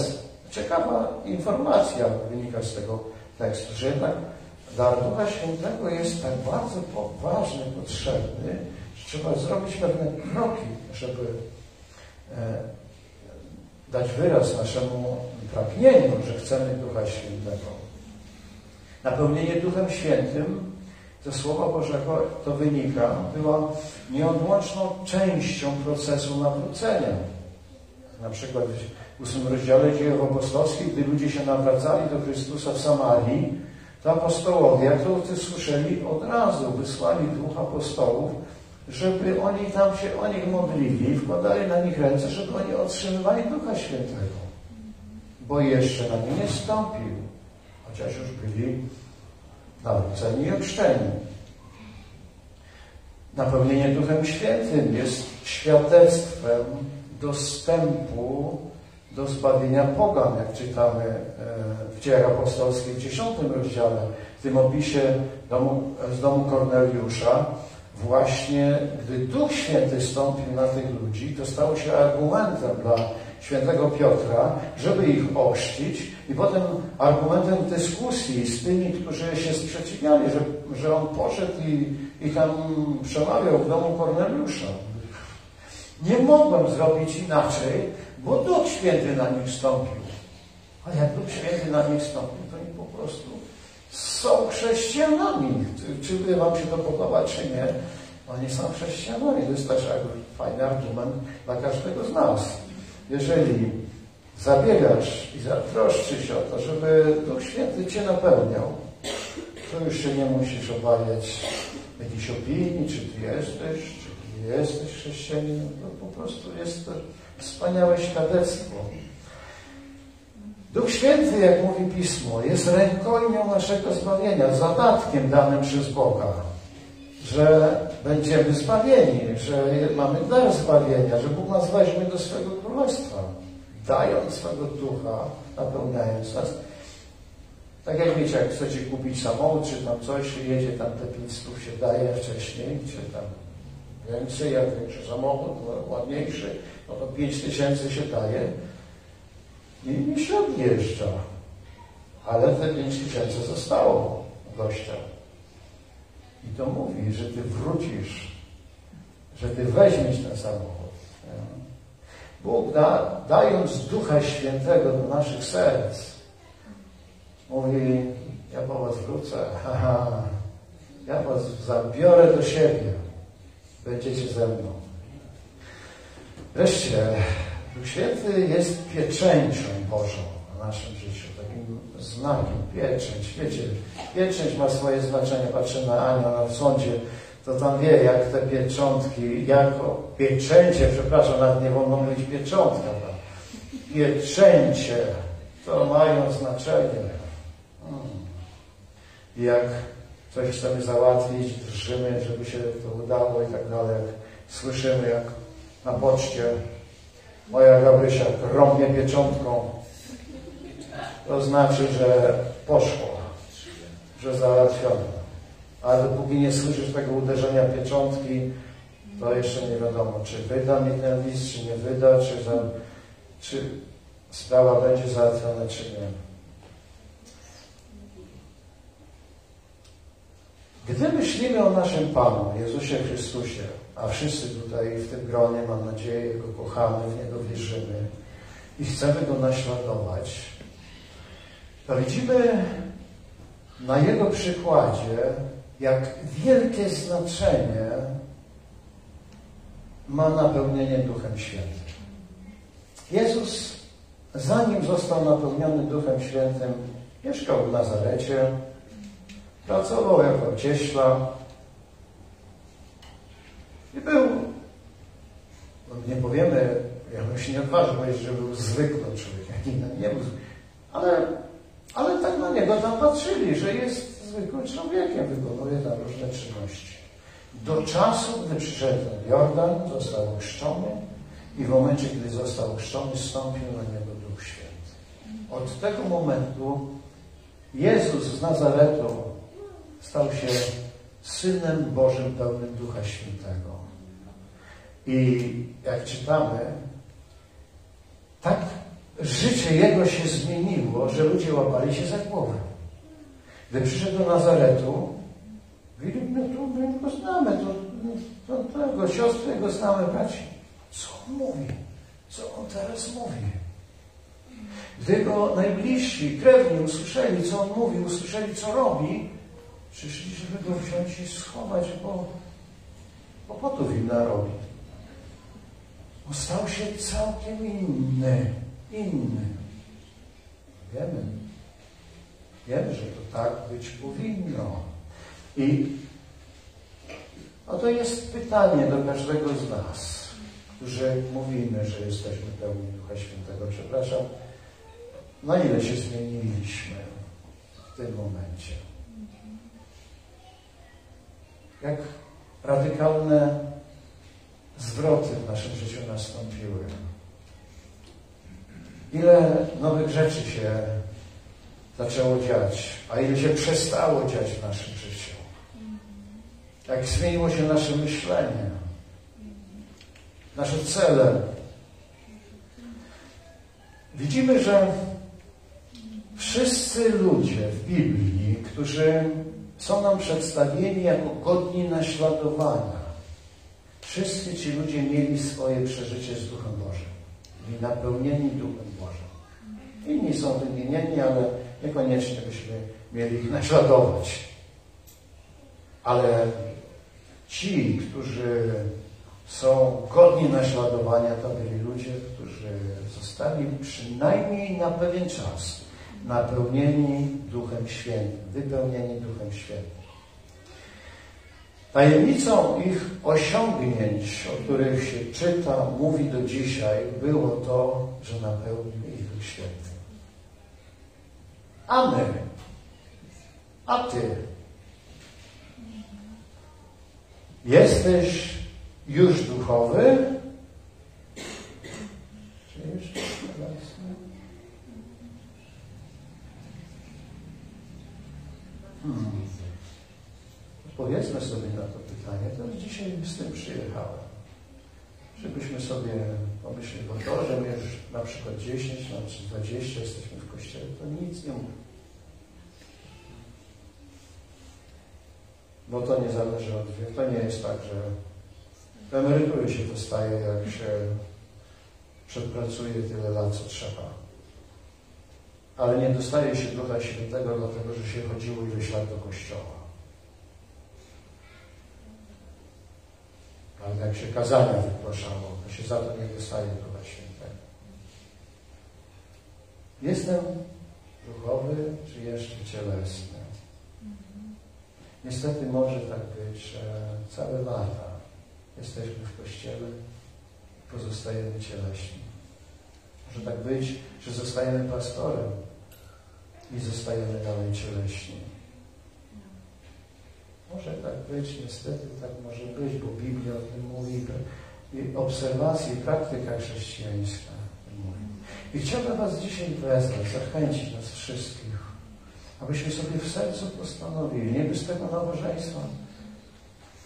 ciekawa informacja wynika z tego tekstu, że jednak dar Ducha Świętego jest tak bardzo poważny, potrzebny, że trzeba zrobić pewne kroki, żeby e, dać wyraz naszemu pragnieniu, że chcemy Ducha Świętego. Napełnienie Duchem Świętym ze Słowa Bożego to wynika, była nieodłączną częścią procesu nawrócenia. Na przykład w ósmym rozdziale dziejów apostolskich, gdy ludzie się nawracali do Chrystusa w Samarii, to apostołowie, jak to słyszeli, od razu wysłali dwóch apostołów, żeby oni tam się o nich modlili, wkładali na nich ręce, żeby oni otrzymywali Ducha Świętego. Bo jeszcze na nie nie stąpił, chociaż już byli nawróceni i ochrzczeni. Napełnienie Duchem Świętym jest świadectwem dostępu do zbawienia pogan, jak czytamy e, w dziejach apostolskich w 10 rozdziale, w tym opisie domu, z domu Korneliusza, właśnie gdy Duch Święty stąpił na tych ludzi, to stało się argumentem dla świętego Piotra, żeby ich ochrzcić i potem argumentem dyskusji z tymi, którzy się sprzeciwiali, że, że on poszedł i, i tam przemawiał w domu Korneliusza. Nie mogłem zrobić inaczej, bo Duch Święty na nich stąpił. A jak Duch Święty na nich stąpił, to oni po prostu są chrześcijanami. Czy, Wam się to podoba, czy nie? Oni są chrześcijanami. To jest też fajny argument dla każdego z nas. Jeżeli zabiegasz i zatroszczysz się o to, żeby Duch Święty Cię napełniał, to już się nie musisz obawiać jakiejś opinii, czy Ty jesteś, czy Ty jesteś chrześcijaninem. To po prostu jest to wspaniałe świadectwo. Duch Święty, jak mówi Pismo, jest rękojmią naszego zbawienia, zadatkiem danym przez Boga, że będziemy zbawieni, że mamy dar zbawienia, że Bóg nas weźmie do swego królestwa, dając swego ducha, napełniając nas. Tak jak wiecie, jak chcecie kupić samochód, czy tam coś, jedzie tam te 500 się daje wcześniej, czy tam więcej, jak większy samochód, no, ładniejszy, no to 5 tysięcy się daje i, i się odjeżdża. Ale te 5 tysięcy zostało gościa. I to mówi, że ty wrócisz, że ty weźmiesz ten samochód. Bóg da, dając Ducha Świętego do naszych serc, mówi, ja po was wrócę, haha, ja was zabiorę do siebie, będziecie ze mną. Wreszcie, Duch Święty jest pieczęcią Bożą w naszym życiu, takim znakiem, pieczęć. Wiecie, pieczęć ma swoje znaczenie. Patrzę na Anię na sądzie, to tam wie, jak te pieczątki, jako pieczęcie, przepraszam, nawet nie wolno mówić pieczątka, pieczęcie, to mają znaczenie. Hmm. Jak coś chcemy załatwić, drżymy, żeby się to udało i tak dalej. Słyszymy, jak na poczcie moja Gabrysia rąbie pieczątką, to znaczy, że poszło, że załatwione. Ale dopóki nie słyszysz tego uderzenia pieczątki, to jeszcze nie wiadomo, czy wyda mi ten list, czy nie wyda, czy, za, czy sprawa będzie załatwiona, czy nie. Gdy myślimy o naszym Panu, Jezusie Chrystusie, a wszyscy tutaj w tym gronie, mam nadzieję, Go kochamy, w Niego wierzymy i chcemy Go naśladować, to widzimy na Jego przykładzie, jak wielkie znaczenie ma napełnienie Duchem Świętym. Jezus, zanim został napełniony Duchem Świętym, mieszkał w Nazarecie, pracował jako cieśla i był, no nie powiemy, ja bym się nie odważył powiedzieć, że był zwykłym człowiekiem, nie był, ale, ale tak na niego tam patrzyli, że jest zwykłym człowiekiem, wykonuje tam różne czynności. Do czasu, gdy przyszedł Jordan, został ochrzczony i w momencie, gdy został ochrzczony, stąpił na niego Duch Święty. Od tego momentu Jezus z Nazaretu stał się Synem Bożym pełnym Ducha Świętego. I jak czytamy, tak życie Jego się zmieniło, że ludzie łapali się za głowę. Gdy przyszedł do Nazaretu, mówili, no to my go znamy, to, to, to tego siostry go znamy, braci. Co on mówi? Co on teraz mówi? Gdy go najbliżsi, krewni usłyszeli, co on mówi, usłyszeli, co robi, przyszli, żeby go wziąć i schować, bo kłopotów im narobi. On stał się całkiem inny, inny. Wiemy, wiemy, że to tak być powinno. I no to jest pytanie do każdego z nas, którzy mówimy, że jesteśmy pełni Ducha Świętego. Przepraszam, na ile się zmieniliśmy? w tym momencie. Jak radykalne zwroty w naszym życiu nastąpiły. Ile nowych rzeczy się zaczęło dziać, a ile się przestało dziać w naszym życiu. Jak zmieniło się nasze myślenie, nasze cele. Widzimy, że wszyscy ludzie w Biblii, którzy są nam przedstawieni jako godni naśladowania, wszyscy ci ludzie mieli swoje przeżycie z Duchem Bożym. Byli napełnieni Duchem Bożym. Inni są wymienieni, ale niekoniecznie byśmy mieli ich naśladować. Ale ci, którzy są godni naśladowania, to byli ludzie, którzy zostali przynajmniej na pewien czas napełnieni Duchem Świętym, wypełnieni Duchem Świętym. Tajemnicą ich osiągnięć, o których się czyta, mówi do dzisiaj, było to, że napełnił ich Duch Święty. A my, a ty, jesteś już duchowy? Czy już cielesny? Hmm. Odpowiedzmy sobie na to pytanie. To dzisiaj z tym przyjechałem. Żebyśmy sobie pomyśleli, bo to, że my już na przykład 10 no, czy 20 jesteśmy w kościele, to nic nie mówi. Bo to nie zależy od. To nie jest tak, że emerytury się dostaje, jak się przepracuje tyle lat, co trzeba. Ale nie dostaje się Ducha Świętego, dlatego że się chodziło ileś lat do kościoła. Ale jak się kazania wygłaszało, to się za to nie dostaje Ducha Świętego. Jestem duchowy, czy jeszcze cielesny? Niestety może tak być, że całe lata jesteśmy w kościele i pozostajemy cieleśni. Może tak być, że zostajemy pastorem i zostajemy dalej cieleśni. Może tak być, niestety tak może być, bo Biblia o tym mówi, i obserwacja i praktyka chrześcijańska. I chciałbym Was dzisiaj wezwać, zachęcić nas wszystkich, abyśmy sobie w sercu postanowili, nie by z tego nabożeństwa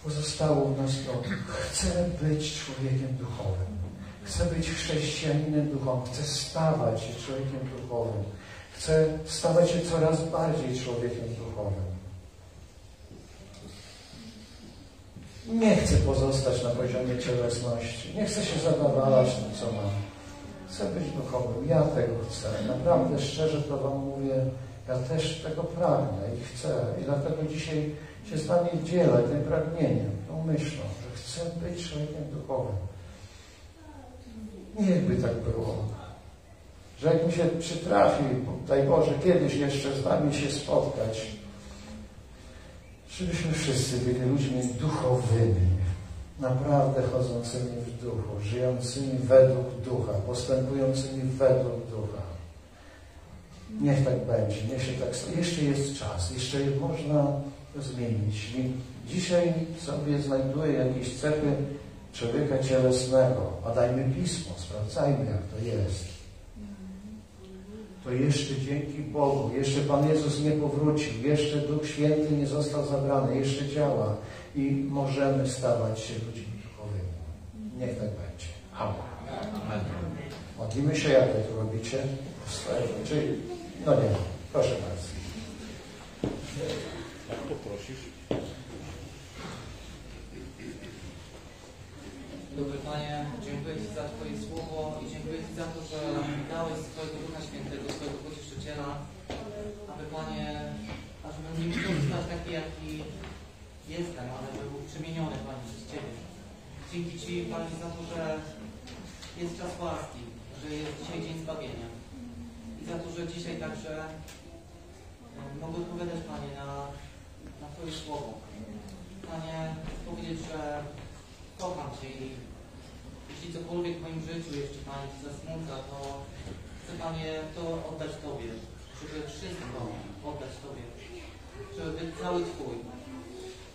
pozostało w nas to, chcę być człowiekiem duchowym, chcę być chrześcijaninem duchowym, chcę stawać się człowiekiem duchowym, chcę stawać się coraz bardziej człowiekiem duchowym. Nie chcę pozostać na poziomie cielesności, nie chcę się zadawalać tym, co mam. Chcę być duchowym, ja tego chcę. Naprawdę szczerze to Wam mówię, ja też tego pragnę i chcę. I dlatego dzisiaj się z Wami dzielę tym pragnieniem, tą myślą, że chcę być człowiekiem duchowym. Niechby tak było. Że jak mi się przytrafi, daj Boże, kiedyś jeszcze z Wami się spotkać, żebyśmy wszyscy byli ludźmi duchowymi, naprawdę chodzącymi w duchu, żyjącymi według ducha, postępującymi według ducha. Niech tak będzie, niech się tak. Jeszcze jest czas, jeszcze można zmienić. Dzisiaj sobie znajduję jakieś cechy człowieka cielesnego. Badajmy pismo, sprawdzajmy jak to jest. To jeszcze dzięki Bogu, jeszcze Pan Jezus nie powrócił, jeszcze Duch Święty nie został zabrany, jeszcze działa i możemy stawać się ludźmi duchowymi. Niech tak będzie. Amen. Modlimy się, jak to robicie. Czyli, no nie, proszę bardzo. Jak poprosisz? Dobry Panie, dziękuję Ci za Twoje słowo i dziękuję Ci za to, że dałeś swojego Ducha Świętego, swojego Pocieszyciela, aby Panie, ażebym nie musiał zostać taki, jaki jestem, ale był przemieniony Panie przez Ciebie. Dzięki Ci Panie za to, że jest czas łaski, że jest dzisiaj dzień zbawienia i za to, że dzisiaj także e, mogę odpowiadać Panie na, na Twoje słowo. Panie, powiedzieć, że kocham Cię i jeśli cokolwiek w moim życiu jeszcze Panie Cię zasmuca, to chcę Panie to oddać Tobie. żeby wszystko oddać Tobie, żeby być cały Twój.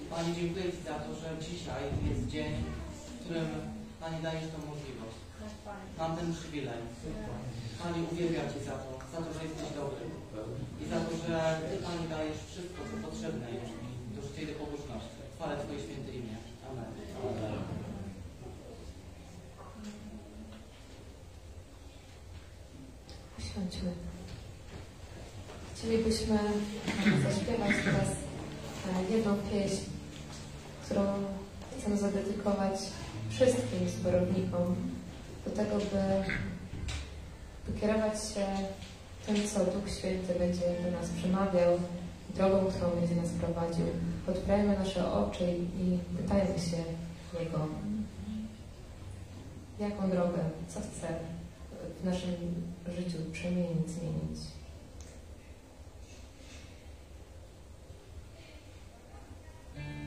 I Panie, dziękuję Ci za to, że dzisiaj jest dzień, w którym Panie dajesz tą możliwość. Mam ten przywilej. Panie, uwielbiam Cię za to, za to, że jesteś dobry. I za to, że Ty, Panie, dajesz wszystko, co potrzebne jest mi do życia i pobożności. Chwalę Twoje święte imię. Amen. Usiądźmy. Chcielibyśmy zaśpiewać teraz e, jedną pieśń, którą chcę zadedykować wszystkim zborownikom do tego, by, kierować się tym, co Duch Święty będzie do nas przemawiał, drogą, którą będzie nas prowadził. Otwierajmy nasze oczy i pytajmy się Niego, jaką drogę, co chce w naszym życiu przemienić, zmienić. Zamykam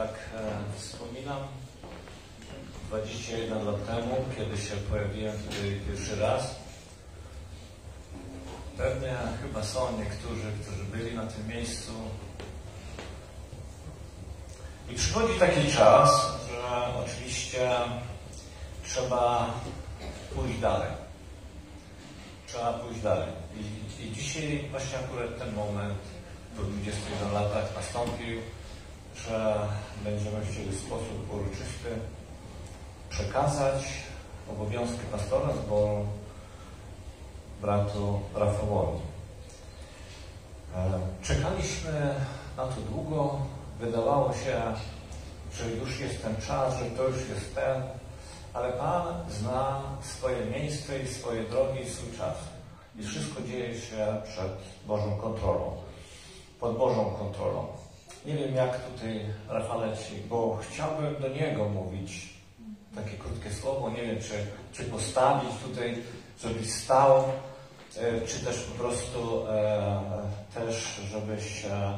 tak e, wspominam 21 lat temu, kiedy się pojawiłem tutaj pierwszy raz. Pewnie chyba są niektórzy, którzy byli na tym miejscu. I przychodzi taki czas, że oczywiście trzeba pójść dalej. Trzeba pójść dalej. I, I dzisiaj właśnie akurat ten moment po 21 latach nastąpił, że będziemy chcieli w sposób uroczysty przekazać obowiązki pastora zboru bratu Rafałowi. E, Czekaliśmy na to długo. Wydawało się, że już jest ten czas, że to już jest ten, ale Pan zna swoje miejsce i swoje drogi i swój czas. I wszystko dzieje się przed Bożą kontrolą, pod Bożą kontrolą. Nie wiem jak tutaj Rafale ci, bo chciałbym do Niego mówić takie krótkie słowo. Nie wiem, czy, czy postawić tutaj, żebyś stał, e, czy też po prostu e, też, żebyś... E,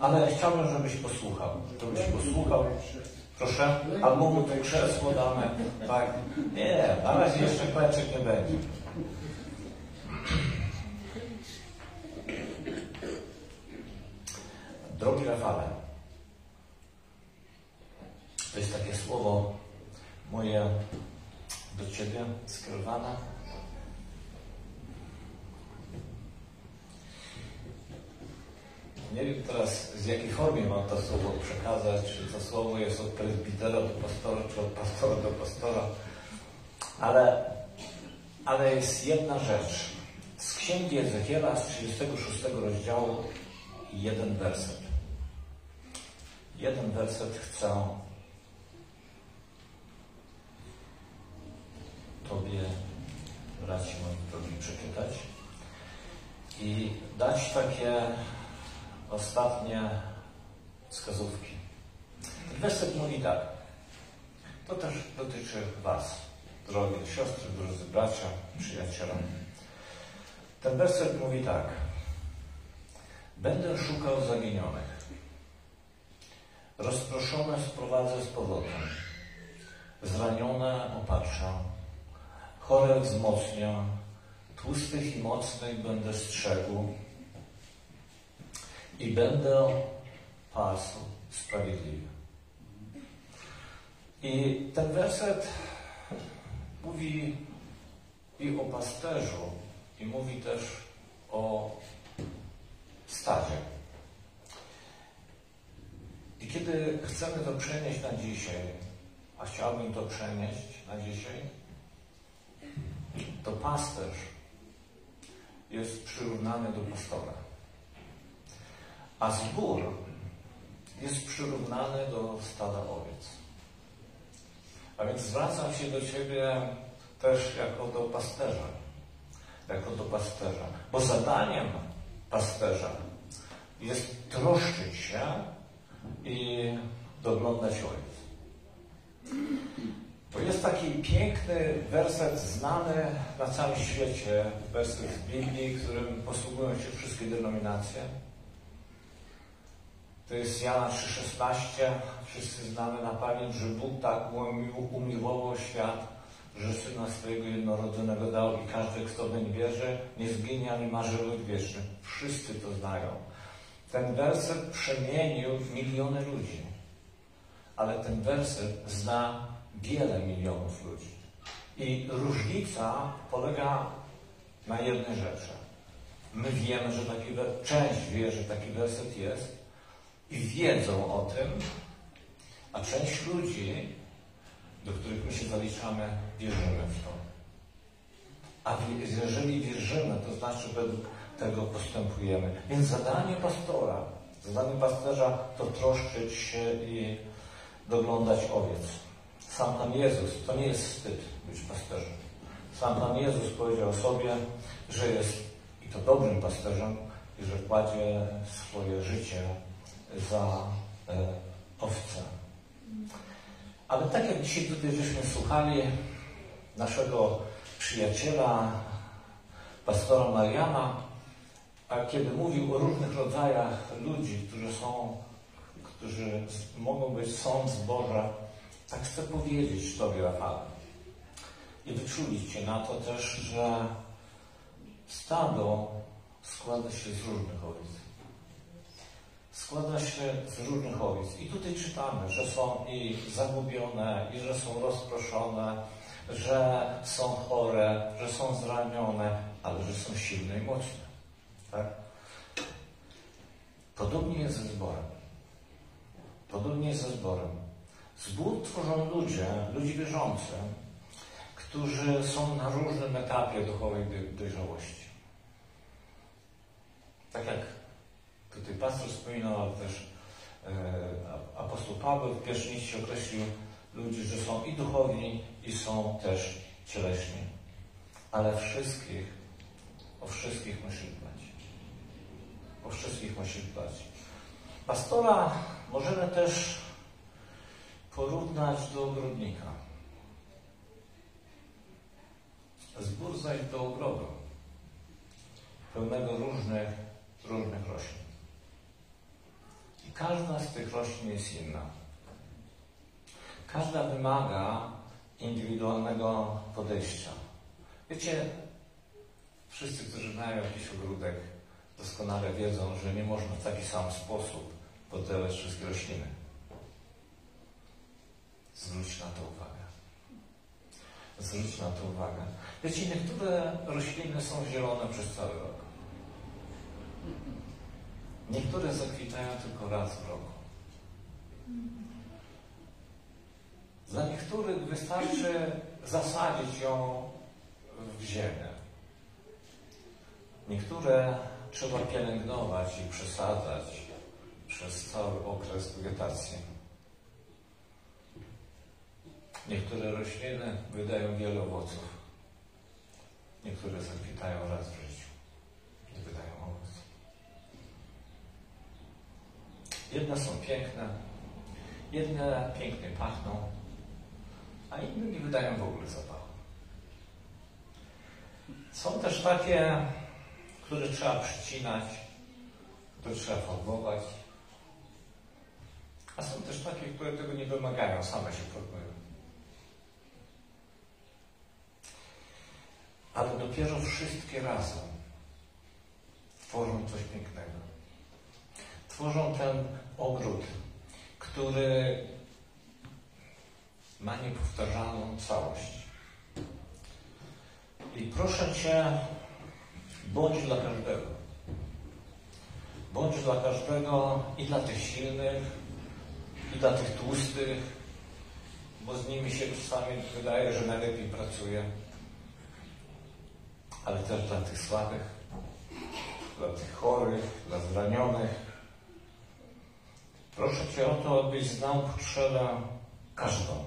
ale chciałbym, żebyś posłuchał. Żebyś posłuchał. Proszę? Albo mu to krzesło damy. Tak. Nie, na razie jeszcze kleczek nie będzie. Drogi Rafale, to jest takie słowo moje do Ciebie skierowane. Nie wiem teraz z jakiej formie mam to słowo przekazać, czy to słowo jest od prezbitera do pastora, czy od pastora do pastora, ale, ale jest jedna rzecz. Z Księgi Ezechiela z 36 rozdziału jeden werset. Jeden werset chcę Tobie, braci moi drogi, przeczytać i dać takie ostatnie wskazówki. Ten werset mówi tak. To też dotyczy Was, drogie siostry, drodzy bracia, przyjaciele. Ten werset mówi tak. Będę szukał zaginionych. Rozproszone sprowadzę z powrotem. Zranione opatrzę. Chore wzmocnię. Tłustych i mocnych będę strzegł. I będę pasł sprawiedliwie. I ten werset mówi i o pasterzu, i mówi też o stadzie. I kiedy chcemy to przenieść na dzisiaj, a chciałbym to przenieść na dzisiaj, to pasterz jest przyrównany do pastora. A zbór jest przyrównany do stada owiec. A więc zwracam się do Ciebie też jako do pasterza. Jako do pasterza. Bo zadaniem pasterza jest troszczyć się i doglądać owiec. To jest taki piękny werset znany na całym świecie, werset z Biblii, którym posługują się wszystkie denominacje. To jest Jana 3,16. Wszyscy znamy na pamięć, że Bóg tak umiłował świat, że Syna swojego jednorodzonego dał i każdy, kto weń wierzy, nie zginie ani ma żywot wieczny. Wszyscy to znają. Ten werset przemienił miliony ludzi. Ale ten werset zna wiele milionów ludzi. I różnica polega na jednej rzeczy. My wiemy, że taki część wie, że taki werset jest i wiedzą o tym, a część ludzi, do których my się zaliczamy, wierzymy w to. A jeżeli wierzymy, to znaczy według tego postępujemy. Więc zadanie pastora, zadanie pasterza to troszczyć się i doglądać owiec. Sam Pan Jezus, to nie jest wstyd być pasterzem. Sam Pan Jezus powiedział sobie, że jest i to dobrym pasterzem i że kładzie swoje życie za e, owce. Ale tak jak dzisiaj tutaj żeśmy słuchali naszego przyjaciela, pastora Mariana, A kiedy mówił o różnych rodzajach ludzi, którzy są, którzy mogą być sąd z Boża, tak chcę powiedzieć Tobie, Rafale. I wyczulić Cię na to też, że stado składa się z różnych owiec. Składa się z różnych owiec. I tutaj czytamy, że są i zagubione, i że są rozproszone, że są chore, że są zranione, ale że są silne i mocne. Tak? Podobnie jest ze zborem. Podobnie jest ze zborem. Zbór tworzą ludzie, ludzie wierzący, którzy są na różnym etapie duchowej doj- dojrzałości. Tak jak tutaj pastor wspominał, ale też e, apostoł Paweł w pierwszym liście określił ludzi, że są i duchowi, i są też cieleśni. Ale wszystkich, o wszystkich musi dbać. O wszystkich dbać. Pastora możemy też porównać do ogrodnika. Zbór zaś do ogrodu, pełnego różnych, różnych roślin. I każda z tych roślin jest inna. Każda wymaga indywidualnego podejścia. Wiecie, wszyscy, którzy mają jakiś ogródek, doskonale wiedzą, że nie można w taki sam sposób podlewać wszystkie rośliny. Zwróć na to uwagę. Zwróć na to uwagę. Wiecie, niektóre rośliny są zielone przez cały rok. Niektóre zakwitają tylko raz w roku. Dla niektórych wystarczy zasadzić ją w ziemię. Niektóre trzeba pielęgnować i przesadzać przez cały okres wegetacji. Niektóre rośliny wydają wiele owoców. Niektóre zakwitają raz w życiu i wydają owoc. Jedne są piękne, jedne pięknie pachną, a inne nie wydają w ogóle zapachu. Są też takie, które trzeba przycinać, które trzeba formować, a są też takie, które tego nie wymagają, same się formują. Ale dopiero wszystkie razem tworzą coś pięknego. Tworzą ten ogród, który ma niepowtarzalną całość. I proszę Cię, bądź dla każdego. Bądź dla każdego i dla tych silnych, i dla tych tłustych, bo z nimi się czasami wydaje, że najlepiej pracuje, ale też dla tych słabych, dla tych chorych, dla zranionych. Proszę Cię o to, abyś znał potrzebę każdą.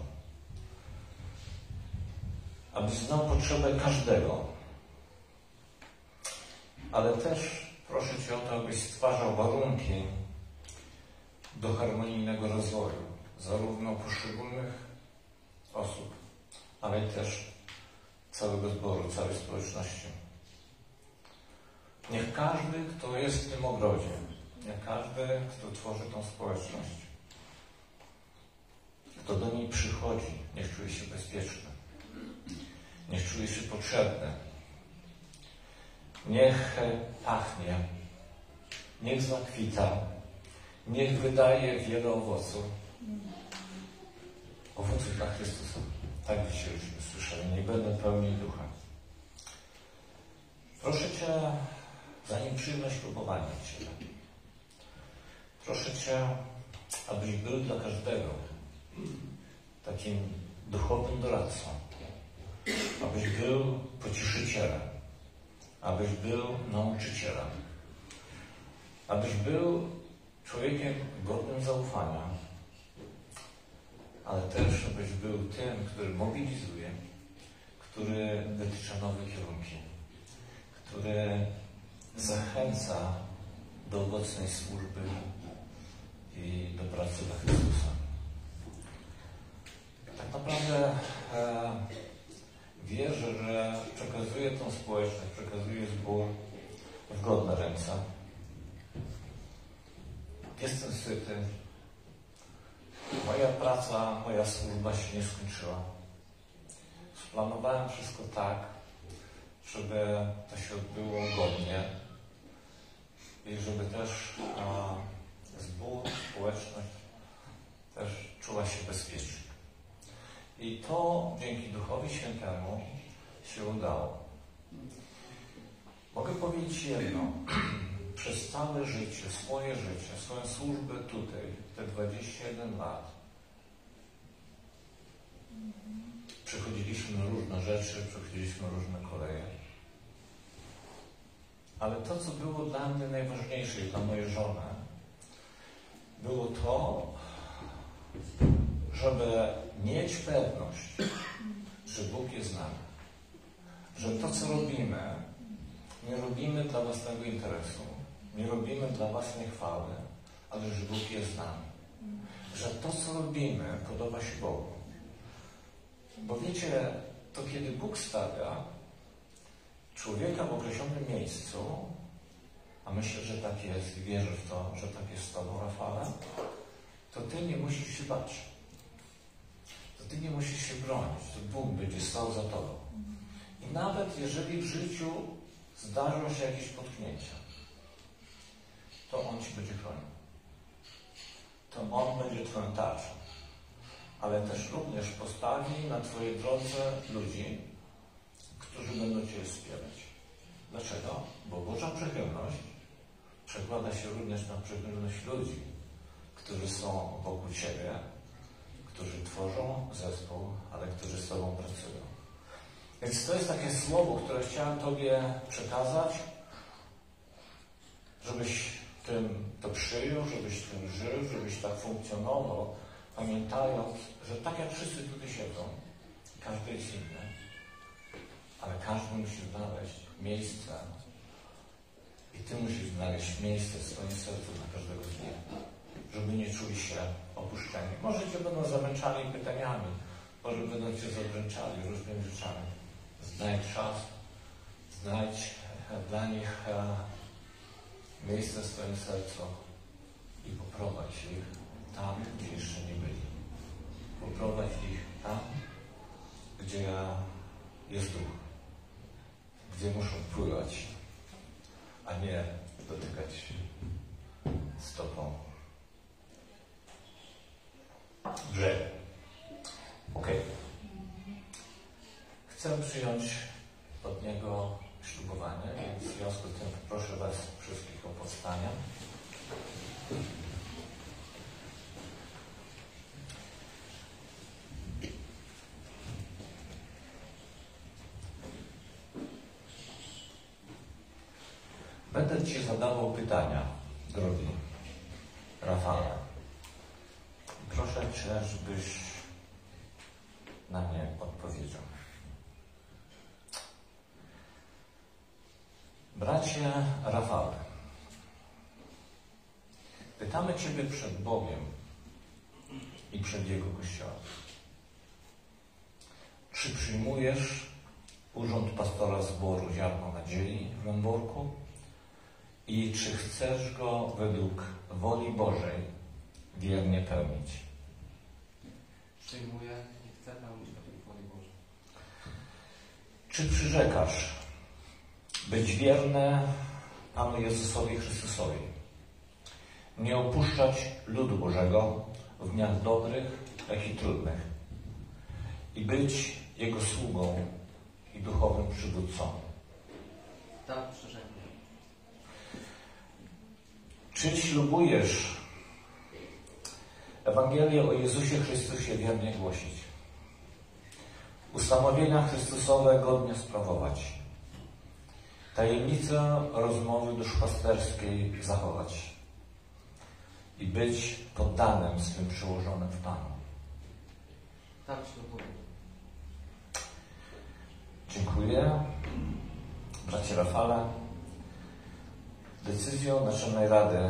Abyś znał potrzebę każdego. Ale też proszę Cię o to, abyś stwarzał warunki do harmonijnego rozwoju, zarówno poszczególnych osób, ale też całego zboru, całej społeczności. Niech każdy, kto jest w tym ogrodzie, niech każdy, kto tworzy tą społeczność, kto do niej przychodzi, niech czuje się bezpieczny, niech czuje się potrzebny, niech pachnie, niech zakwita, niech wydaje wiele owoców. Owoców dla Chrystusa. Tak dzisiaj żeśmy słyszeli. Niech będą pełni ducha. Proszę Cię, zanim przyjmę ślubowanie Ciebie, proszę Cię, abyś był dla każdego takim duchowym doradcą, abyś był pocieszycielem, abyś był nauczycielem, abyś był człowiekiem godnym zaufania, ale też abyś był tym, który mobilizuje, który wytycza nowe kierunki, który zachęca do owocnej służby i do pracy dla Chrystusa. Tak naprawdę e, wierzę, że przekazuję tą społeczność, przekazuję zbór w godne ręce. Jestem syty. Moja praca, moja służba się nie skończyła. Splanowałem wszystko tak, żeby to się odbyło godnie i żeby też a, zbór, społeczność też czuła się bezpiecznie. I to dzięki Duchowi Świętemu się udało. Mogę powiedzieć jedno. Przez całe życie, swoje życie, swoją służbę tutaj, te 21 lat, przechodziliśmy różne rzeczy, przechodziliśmy różne koleje. Ale to, co było dla mnie najważniejsze i dla mojej żony, było to, żeby mieć pewność, że Bóg jest z nami. Że to, co robimy, nie robimy dla własnego interesu, nie robimy dla własnej chwały, ale że Bóg jest z nami. Że to, co robimy, podoba się Bogu. Bo wiecie, to kiedy Bóg stawia człowieka w określonym miejscu, a myślę, że tak jest i wierzę w to, że tak jest z Tobą, Rafale, to Ty nie musisz się bać. Ty nie musisz się bronić. To Bóg będzie stał za Tobą. I nawet jeżeli w życiu zdarzą się jakieś potknięcia, to On Ci będzie chronił. To On będzie Twoją tarczą. Ale też również postawi na Twojej drodze ludzi, którzy będą Cię wspierać. Dlaczego? Bo Boża przychylność przekłada się również na przychylność ludzi, którzy są wokół Ciebie, którzy tworzą zespół, ale którzy z Tobą pracują. Więc to jest takie słowo, które chciałem Tobie przekazać, żebyś tym to przyjął, żebyś tym żył, żebyś tak funkcjonował, pamiętając, że tak jak wszyscy tutaj siedzą, każdy jest inny, ale każdy musi znaleźć miejsce i Ty musisz znaleźć miejsce w swoim sercu dla każdego z nich, żeby nie czuli się opuszczeni. Może Cię będą zamęczali pytaniami, może będą Cię zadręczali różnymi rzeczami. Znajdź czas, znajdź e, dla nich e, miejsce w swoim sercu i poprowadź ich tam, gdzie jeszcze nie byli. Poprowadź ich tam, gdzie jest duch, gdzie muszą pływać, a nie dotykać stopą brzegu. Ok. Chcę przyjąć od niego ślubowanie, więc w związku z tym proszę Was wszystkich o powstanie. Będę Ci zadawał pytania, drogi Rafale. Żebyś na nie odpowiedział. Bracie Rafale, pytamy Ciebie przed Bogiem i przed Jego Kościołem. Czy przyjmujesz urząd pastora zboru Ziarno Nadziei w Lęborku i czy chcesz go według woli Bożej wiernie pełnić? Przyjmuję i chcę pełnić według woli Bożej. Czy przyrzekasz być wierne Panu Jezusowi Chrystusowi, nie opuszczać ludu Bożego w dniach dobrych, jak i trudnych i być Jego sługą i duchowym przywódcą? Tak, przyrzekam. Czy ślubujesz Ewangelię o Jezusie Chrystusie wiernie głosić? Ustanowienia Chrystusowe godnie sprawować. Tajemnicę rozmowy duszpasterskiej zachować. I być poddanym swym przełożonym w Panu. Tak, ślubuję. Dziękuję. Bracie Rafale, decyzją Naczelnej Rady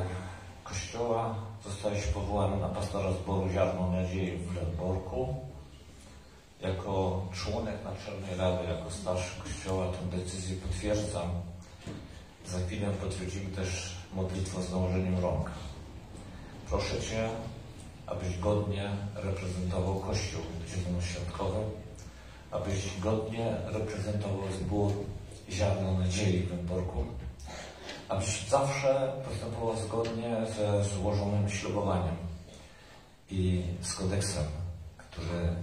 Kościoła Zostałeś powołany na pastora zboru Ziarno Nadziei w Lęborku. Jako członek Naczelnej Rady, jako starszy Kościoła tę decyzję potwierdzam. Za chwilę potwierdzimy też modlitwę z nałożeniem rąk. Proszę Cię, abyś godnie reprezentował Kościół Zielonym Świątkowym, abyś godnie reprezentował zbór Ziarno Nadziei w Lęborku abyś zawsze postępował zgodnie ze złożonym ślubowaniem i z kodeksem, który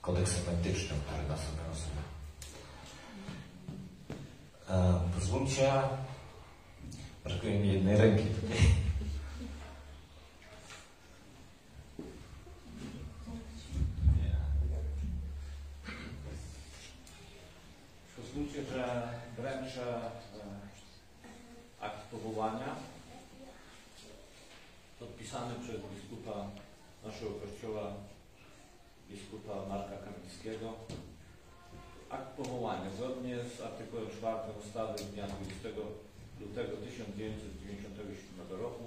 kodeksem etycznym, który nas obowiązuje. E, pozwólcie, brakuje mi jednej ręki tutaj. Pozwólcie, że wręczę akt powołania podpisany przez biskupa naszego kościoła, biskupa Marka Kamińskiego. Akt powołania zgodnie z artykułem 4 ustawy z dnia 20 lutego 1997 roku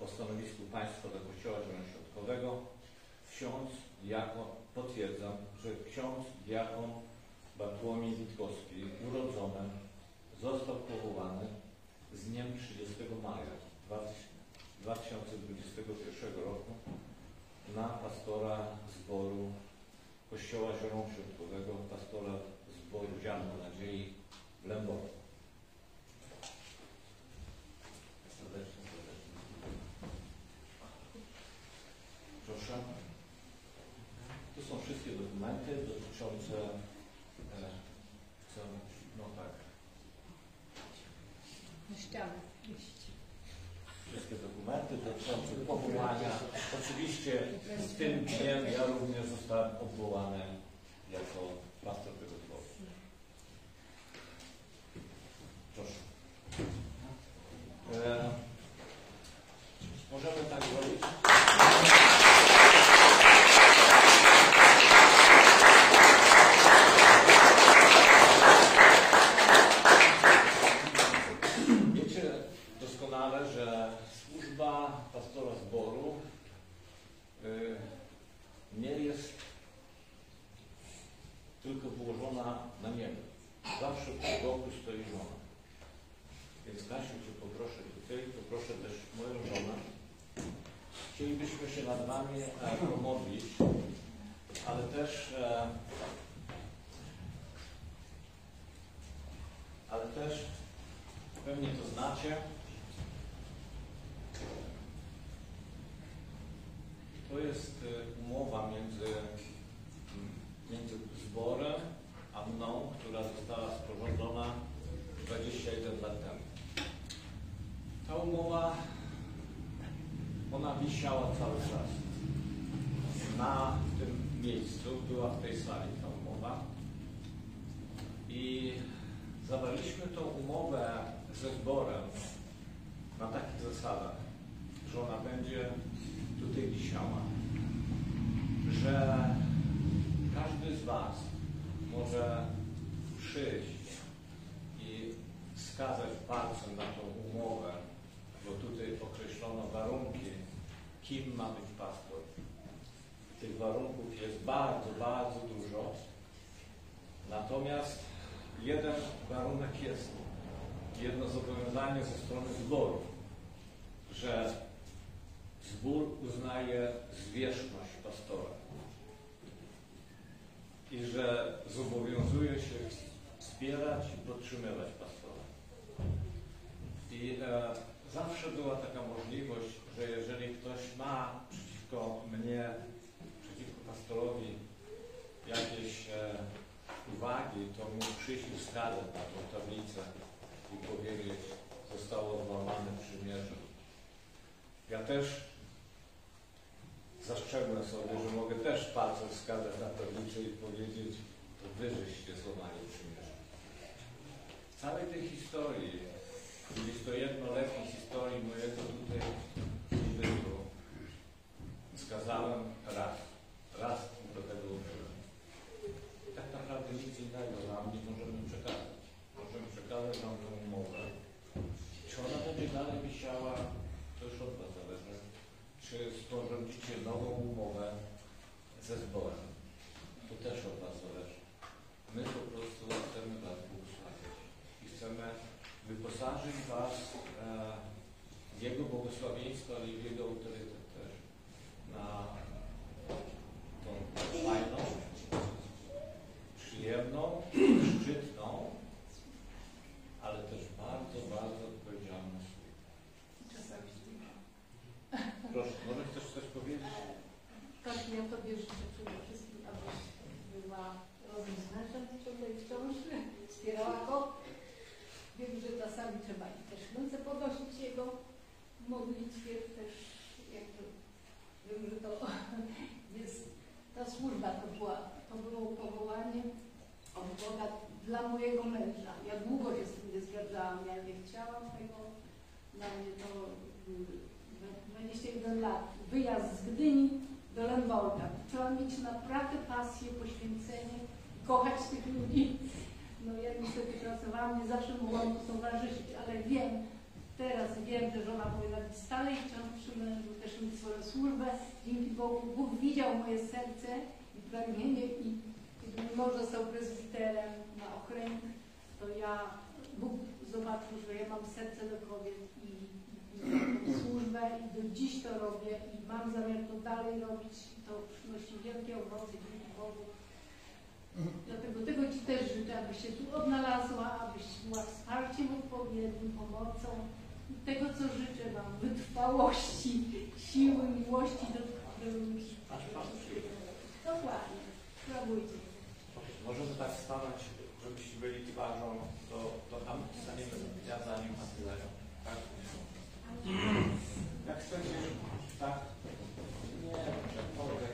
o stanowisku państwa dla Kościoła Zielonośrodkowego ksiądz diakon, potwierdzam, że ksiądz diakon Bartłomiej Witkowski urodzony całej tej historii, 21-letniej historii mojego wciąż przy mężu, też mieć swoją służbę. Dzięki Bogu Bóg widział moje serce i pragnienie i kiedy mąż został prezbiterem na okręg, to ja, Bóg zobaczył, że ja mam serce do kobiet i, i, służbę i do dziś to robię i mam zamiar to dalej robić. To przynosi wielkie owoce dzięki Bogu. Dlatego tego Ci też życzę, abyś się tu odnalazła, abyś była wsparciem odpowiednim, pomocą. Tego, co życzę Wam, wytrwałości, siły, miłości do, do przyjdzie. Dokładnie. Sprawujcie. Możemy tak stanąć, żebyście byli twarzą, to, to tam staniemy ja za nim, a ty za nią. Tak? Jak chcecie, tak? Nie, mogę.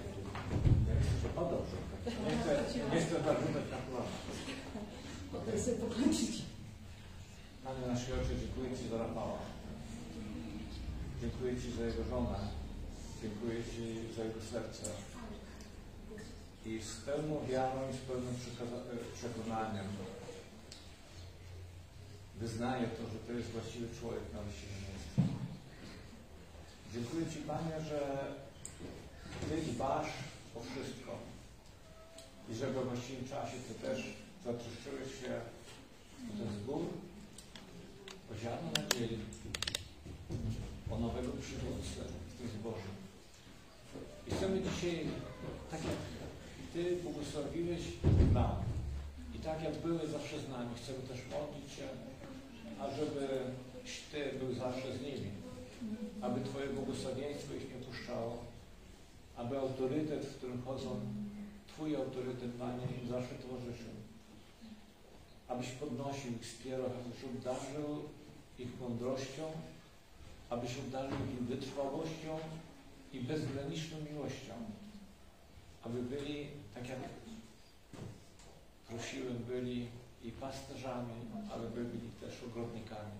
Jak chcecie, o dobrze. Nie chcę, nie chcę zarzucać na kolana. Potem sobie pokończyć. Panie nasz Ojcze, dziękuję Ci za Rafała. Dziękuję Ci za jego żonę. Dziękuję Ci za jego serce. I z pełną wiarą i z pełnym przekonaniem wyznaję to, że to jest właściwy człowiek na miejscu. Dziękuję Ci, Panie, że Ty dbasz o wszystko i że we właściwym czasie Ty też zatroszczyłeś się o ten zbór, o ziarno nadziei, o nowego przywódcę w tym zborze. I chcemy dzisiaj, tak jak Ty błogosławiłeś nam i tak jak były zawsze z nami, chcemy też modlić się, ażebyś Ty był zawsze z nimi, aby Twoje błogosławieństwo ich nie puszczało, aby autorytet, w którym chodzą, Twój autorytet, Panie, im zawsze towarzyszył. Abyś podnosił ich, wspierał, abyś obdarzył ich mądrością, abyś obdarzył ich wytrwałością i bezgraniczną miłością, aby byli, tak jak prosiłem, byli i pasterzami, ale byli też ogrodnikami,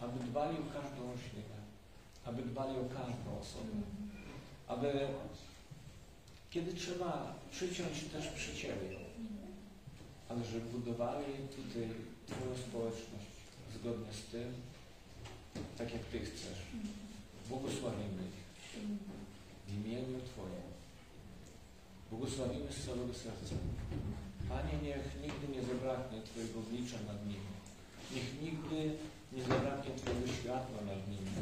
aby dbali o każdą roślinę, aby dbali o każdą osobę, aby kiedy trzeba przyciąć, też przycięli ją, ale żeby budowali tutaj Twoją społeczność zgodnie z tym, tak jak Ty chcesz. Błogosławimy ich w imieniu Twoim. Błogosławimy z całego serca. Panie, niech nigdy nie zabraknie Twojego oblicza nad nimi. Niech nigdy nie zabraknie Twojego światła nad nimi.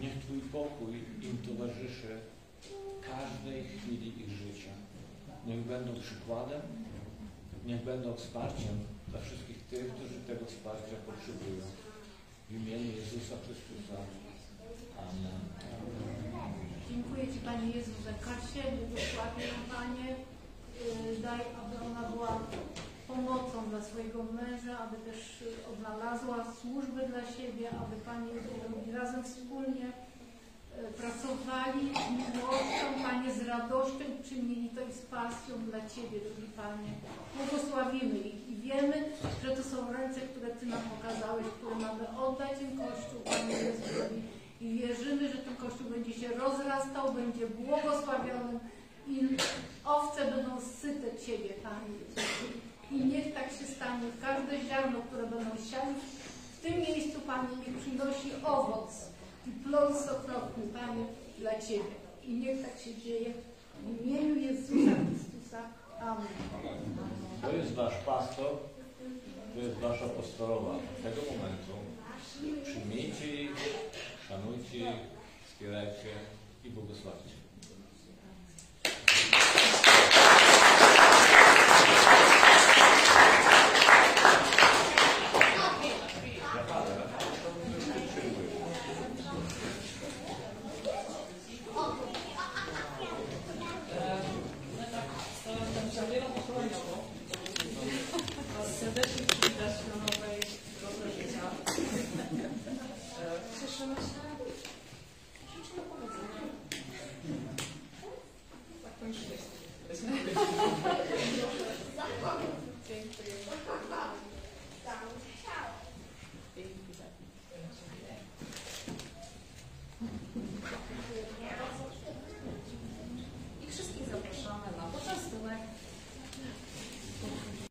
Niech Twój pokój im towarzyszy każdej chwili ich życia. Niech będą przykładem, niech będą wsparciem dla wszystkich tych, którzy tego wsparcia potrzebują. W imieniu Jezusa Chrystusa. Amen. Dziękuję Ci Panie Jezu za Kasię, błogosławię ją Panie. Yy, Daj, aby ona była pomocą dla swojego męża, aby też odnalazła służbę dla siebie, aby Panie yy, razem wspólnie yy, pracowali z miłością, Panie, z radością czynili to i z pasją dla Ciebie, drogi Panie. Błogosławimy ich wiemy, że to są ręce, które Ty nam pokazałeś, które mamy oddać im Kościół, Panie Jezusowi. I wierzymy, że ten Kościół będzie się rozrastał, będzie błogosławiony i owce będą syte Ciebie, Panie Jezu. I niech tak się stanie. Każde ziarno, które będą siali w tym miejscu, Panie, niech przynosi owoc i plon stokrotny, Panie, dla Ciebie. I niech tak się dzieje w imieniu Jezusa. To jest Wasz pastor, to jest Wasza apostolowa. Od tego momentu przyjmijcie ich, szanujcie ich, wspierajcie i błogosławcie.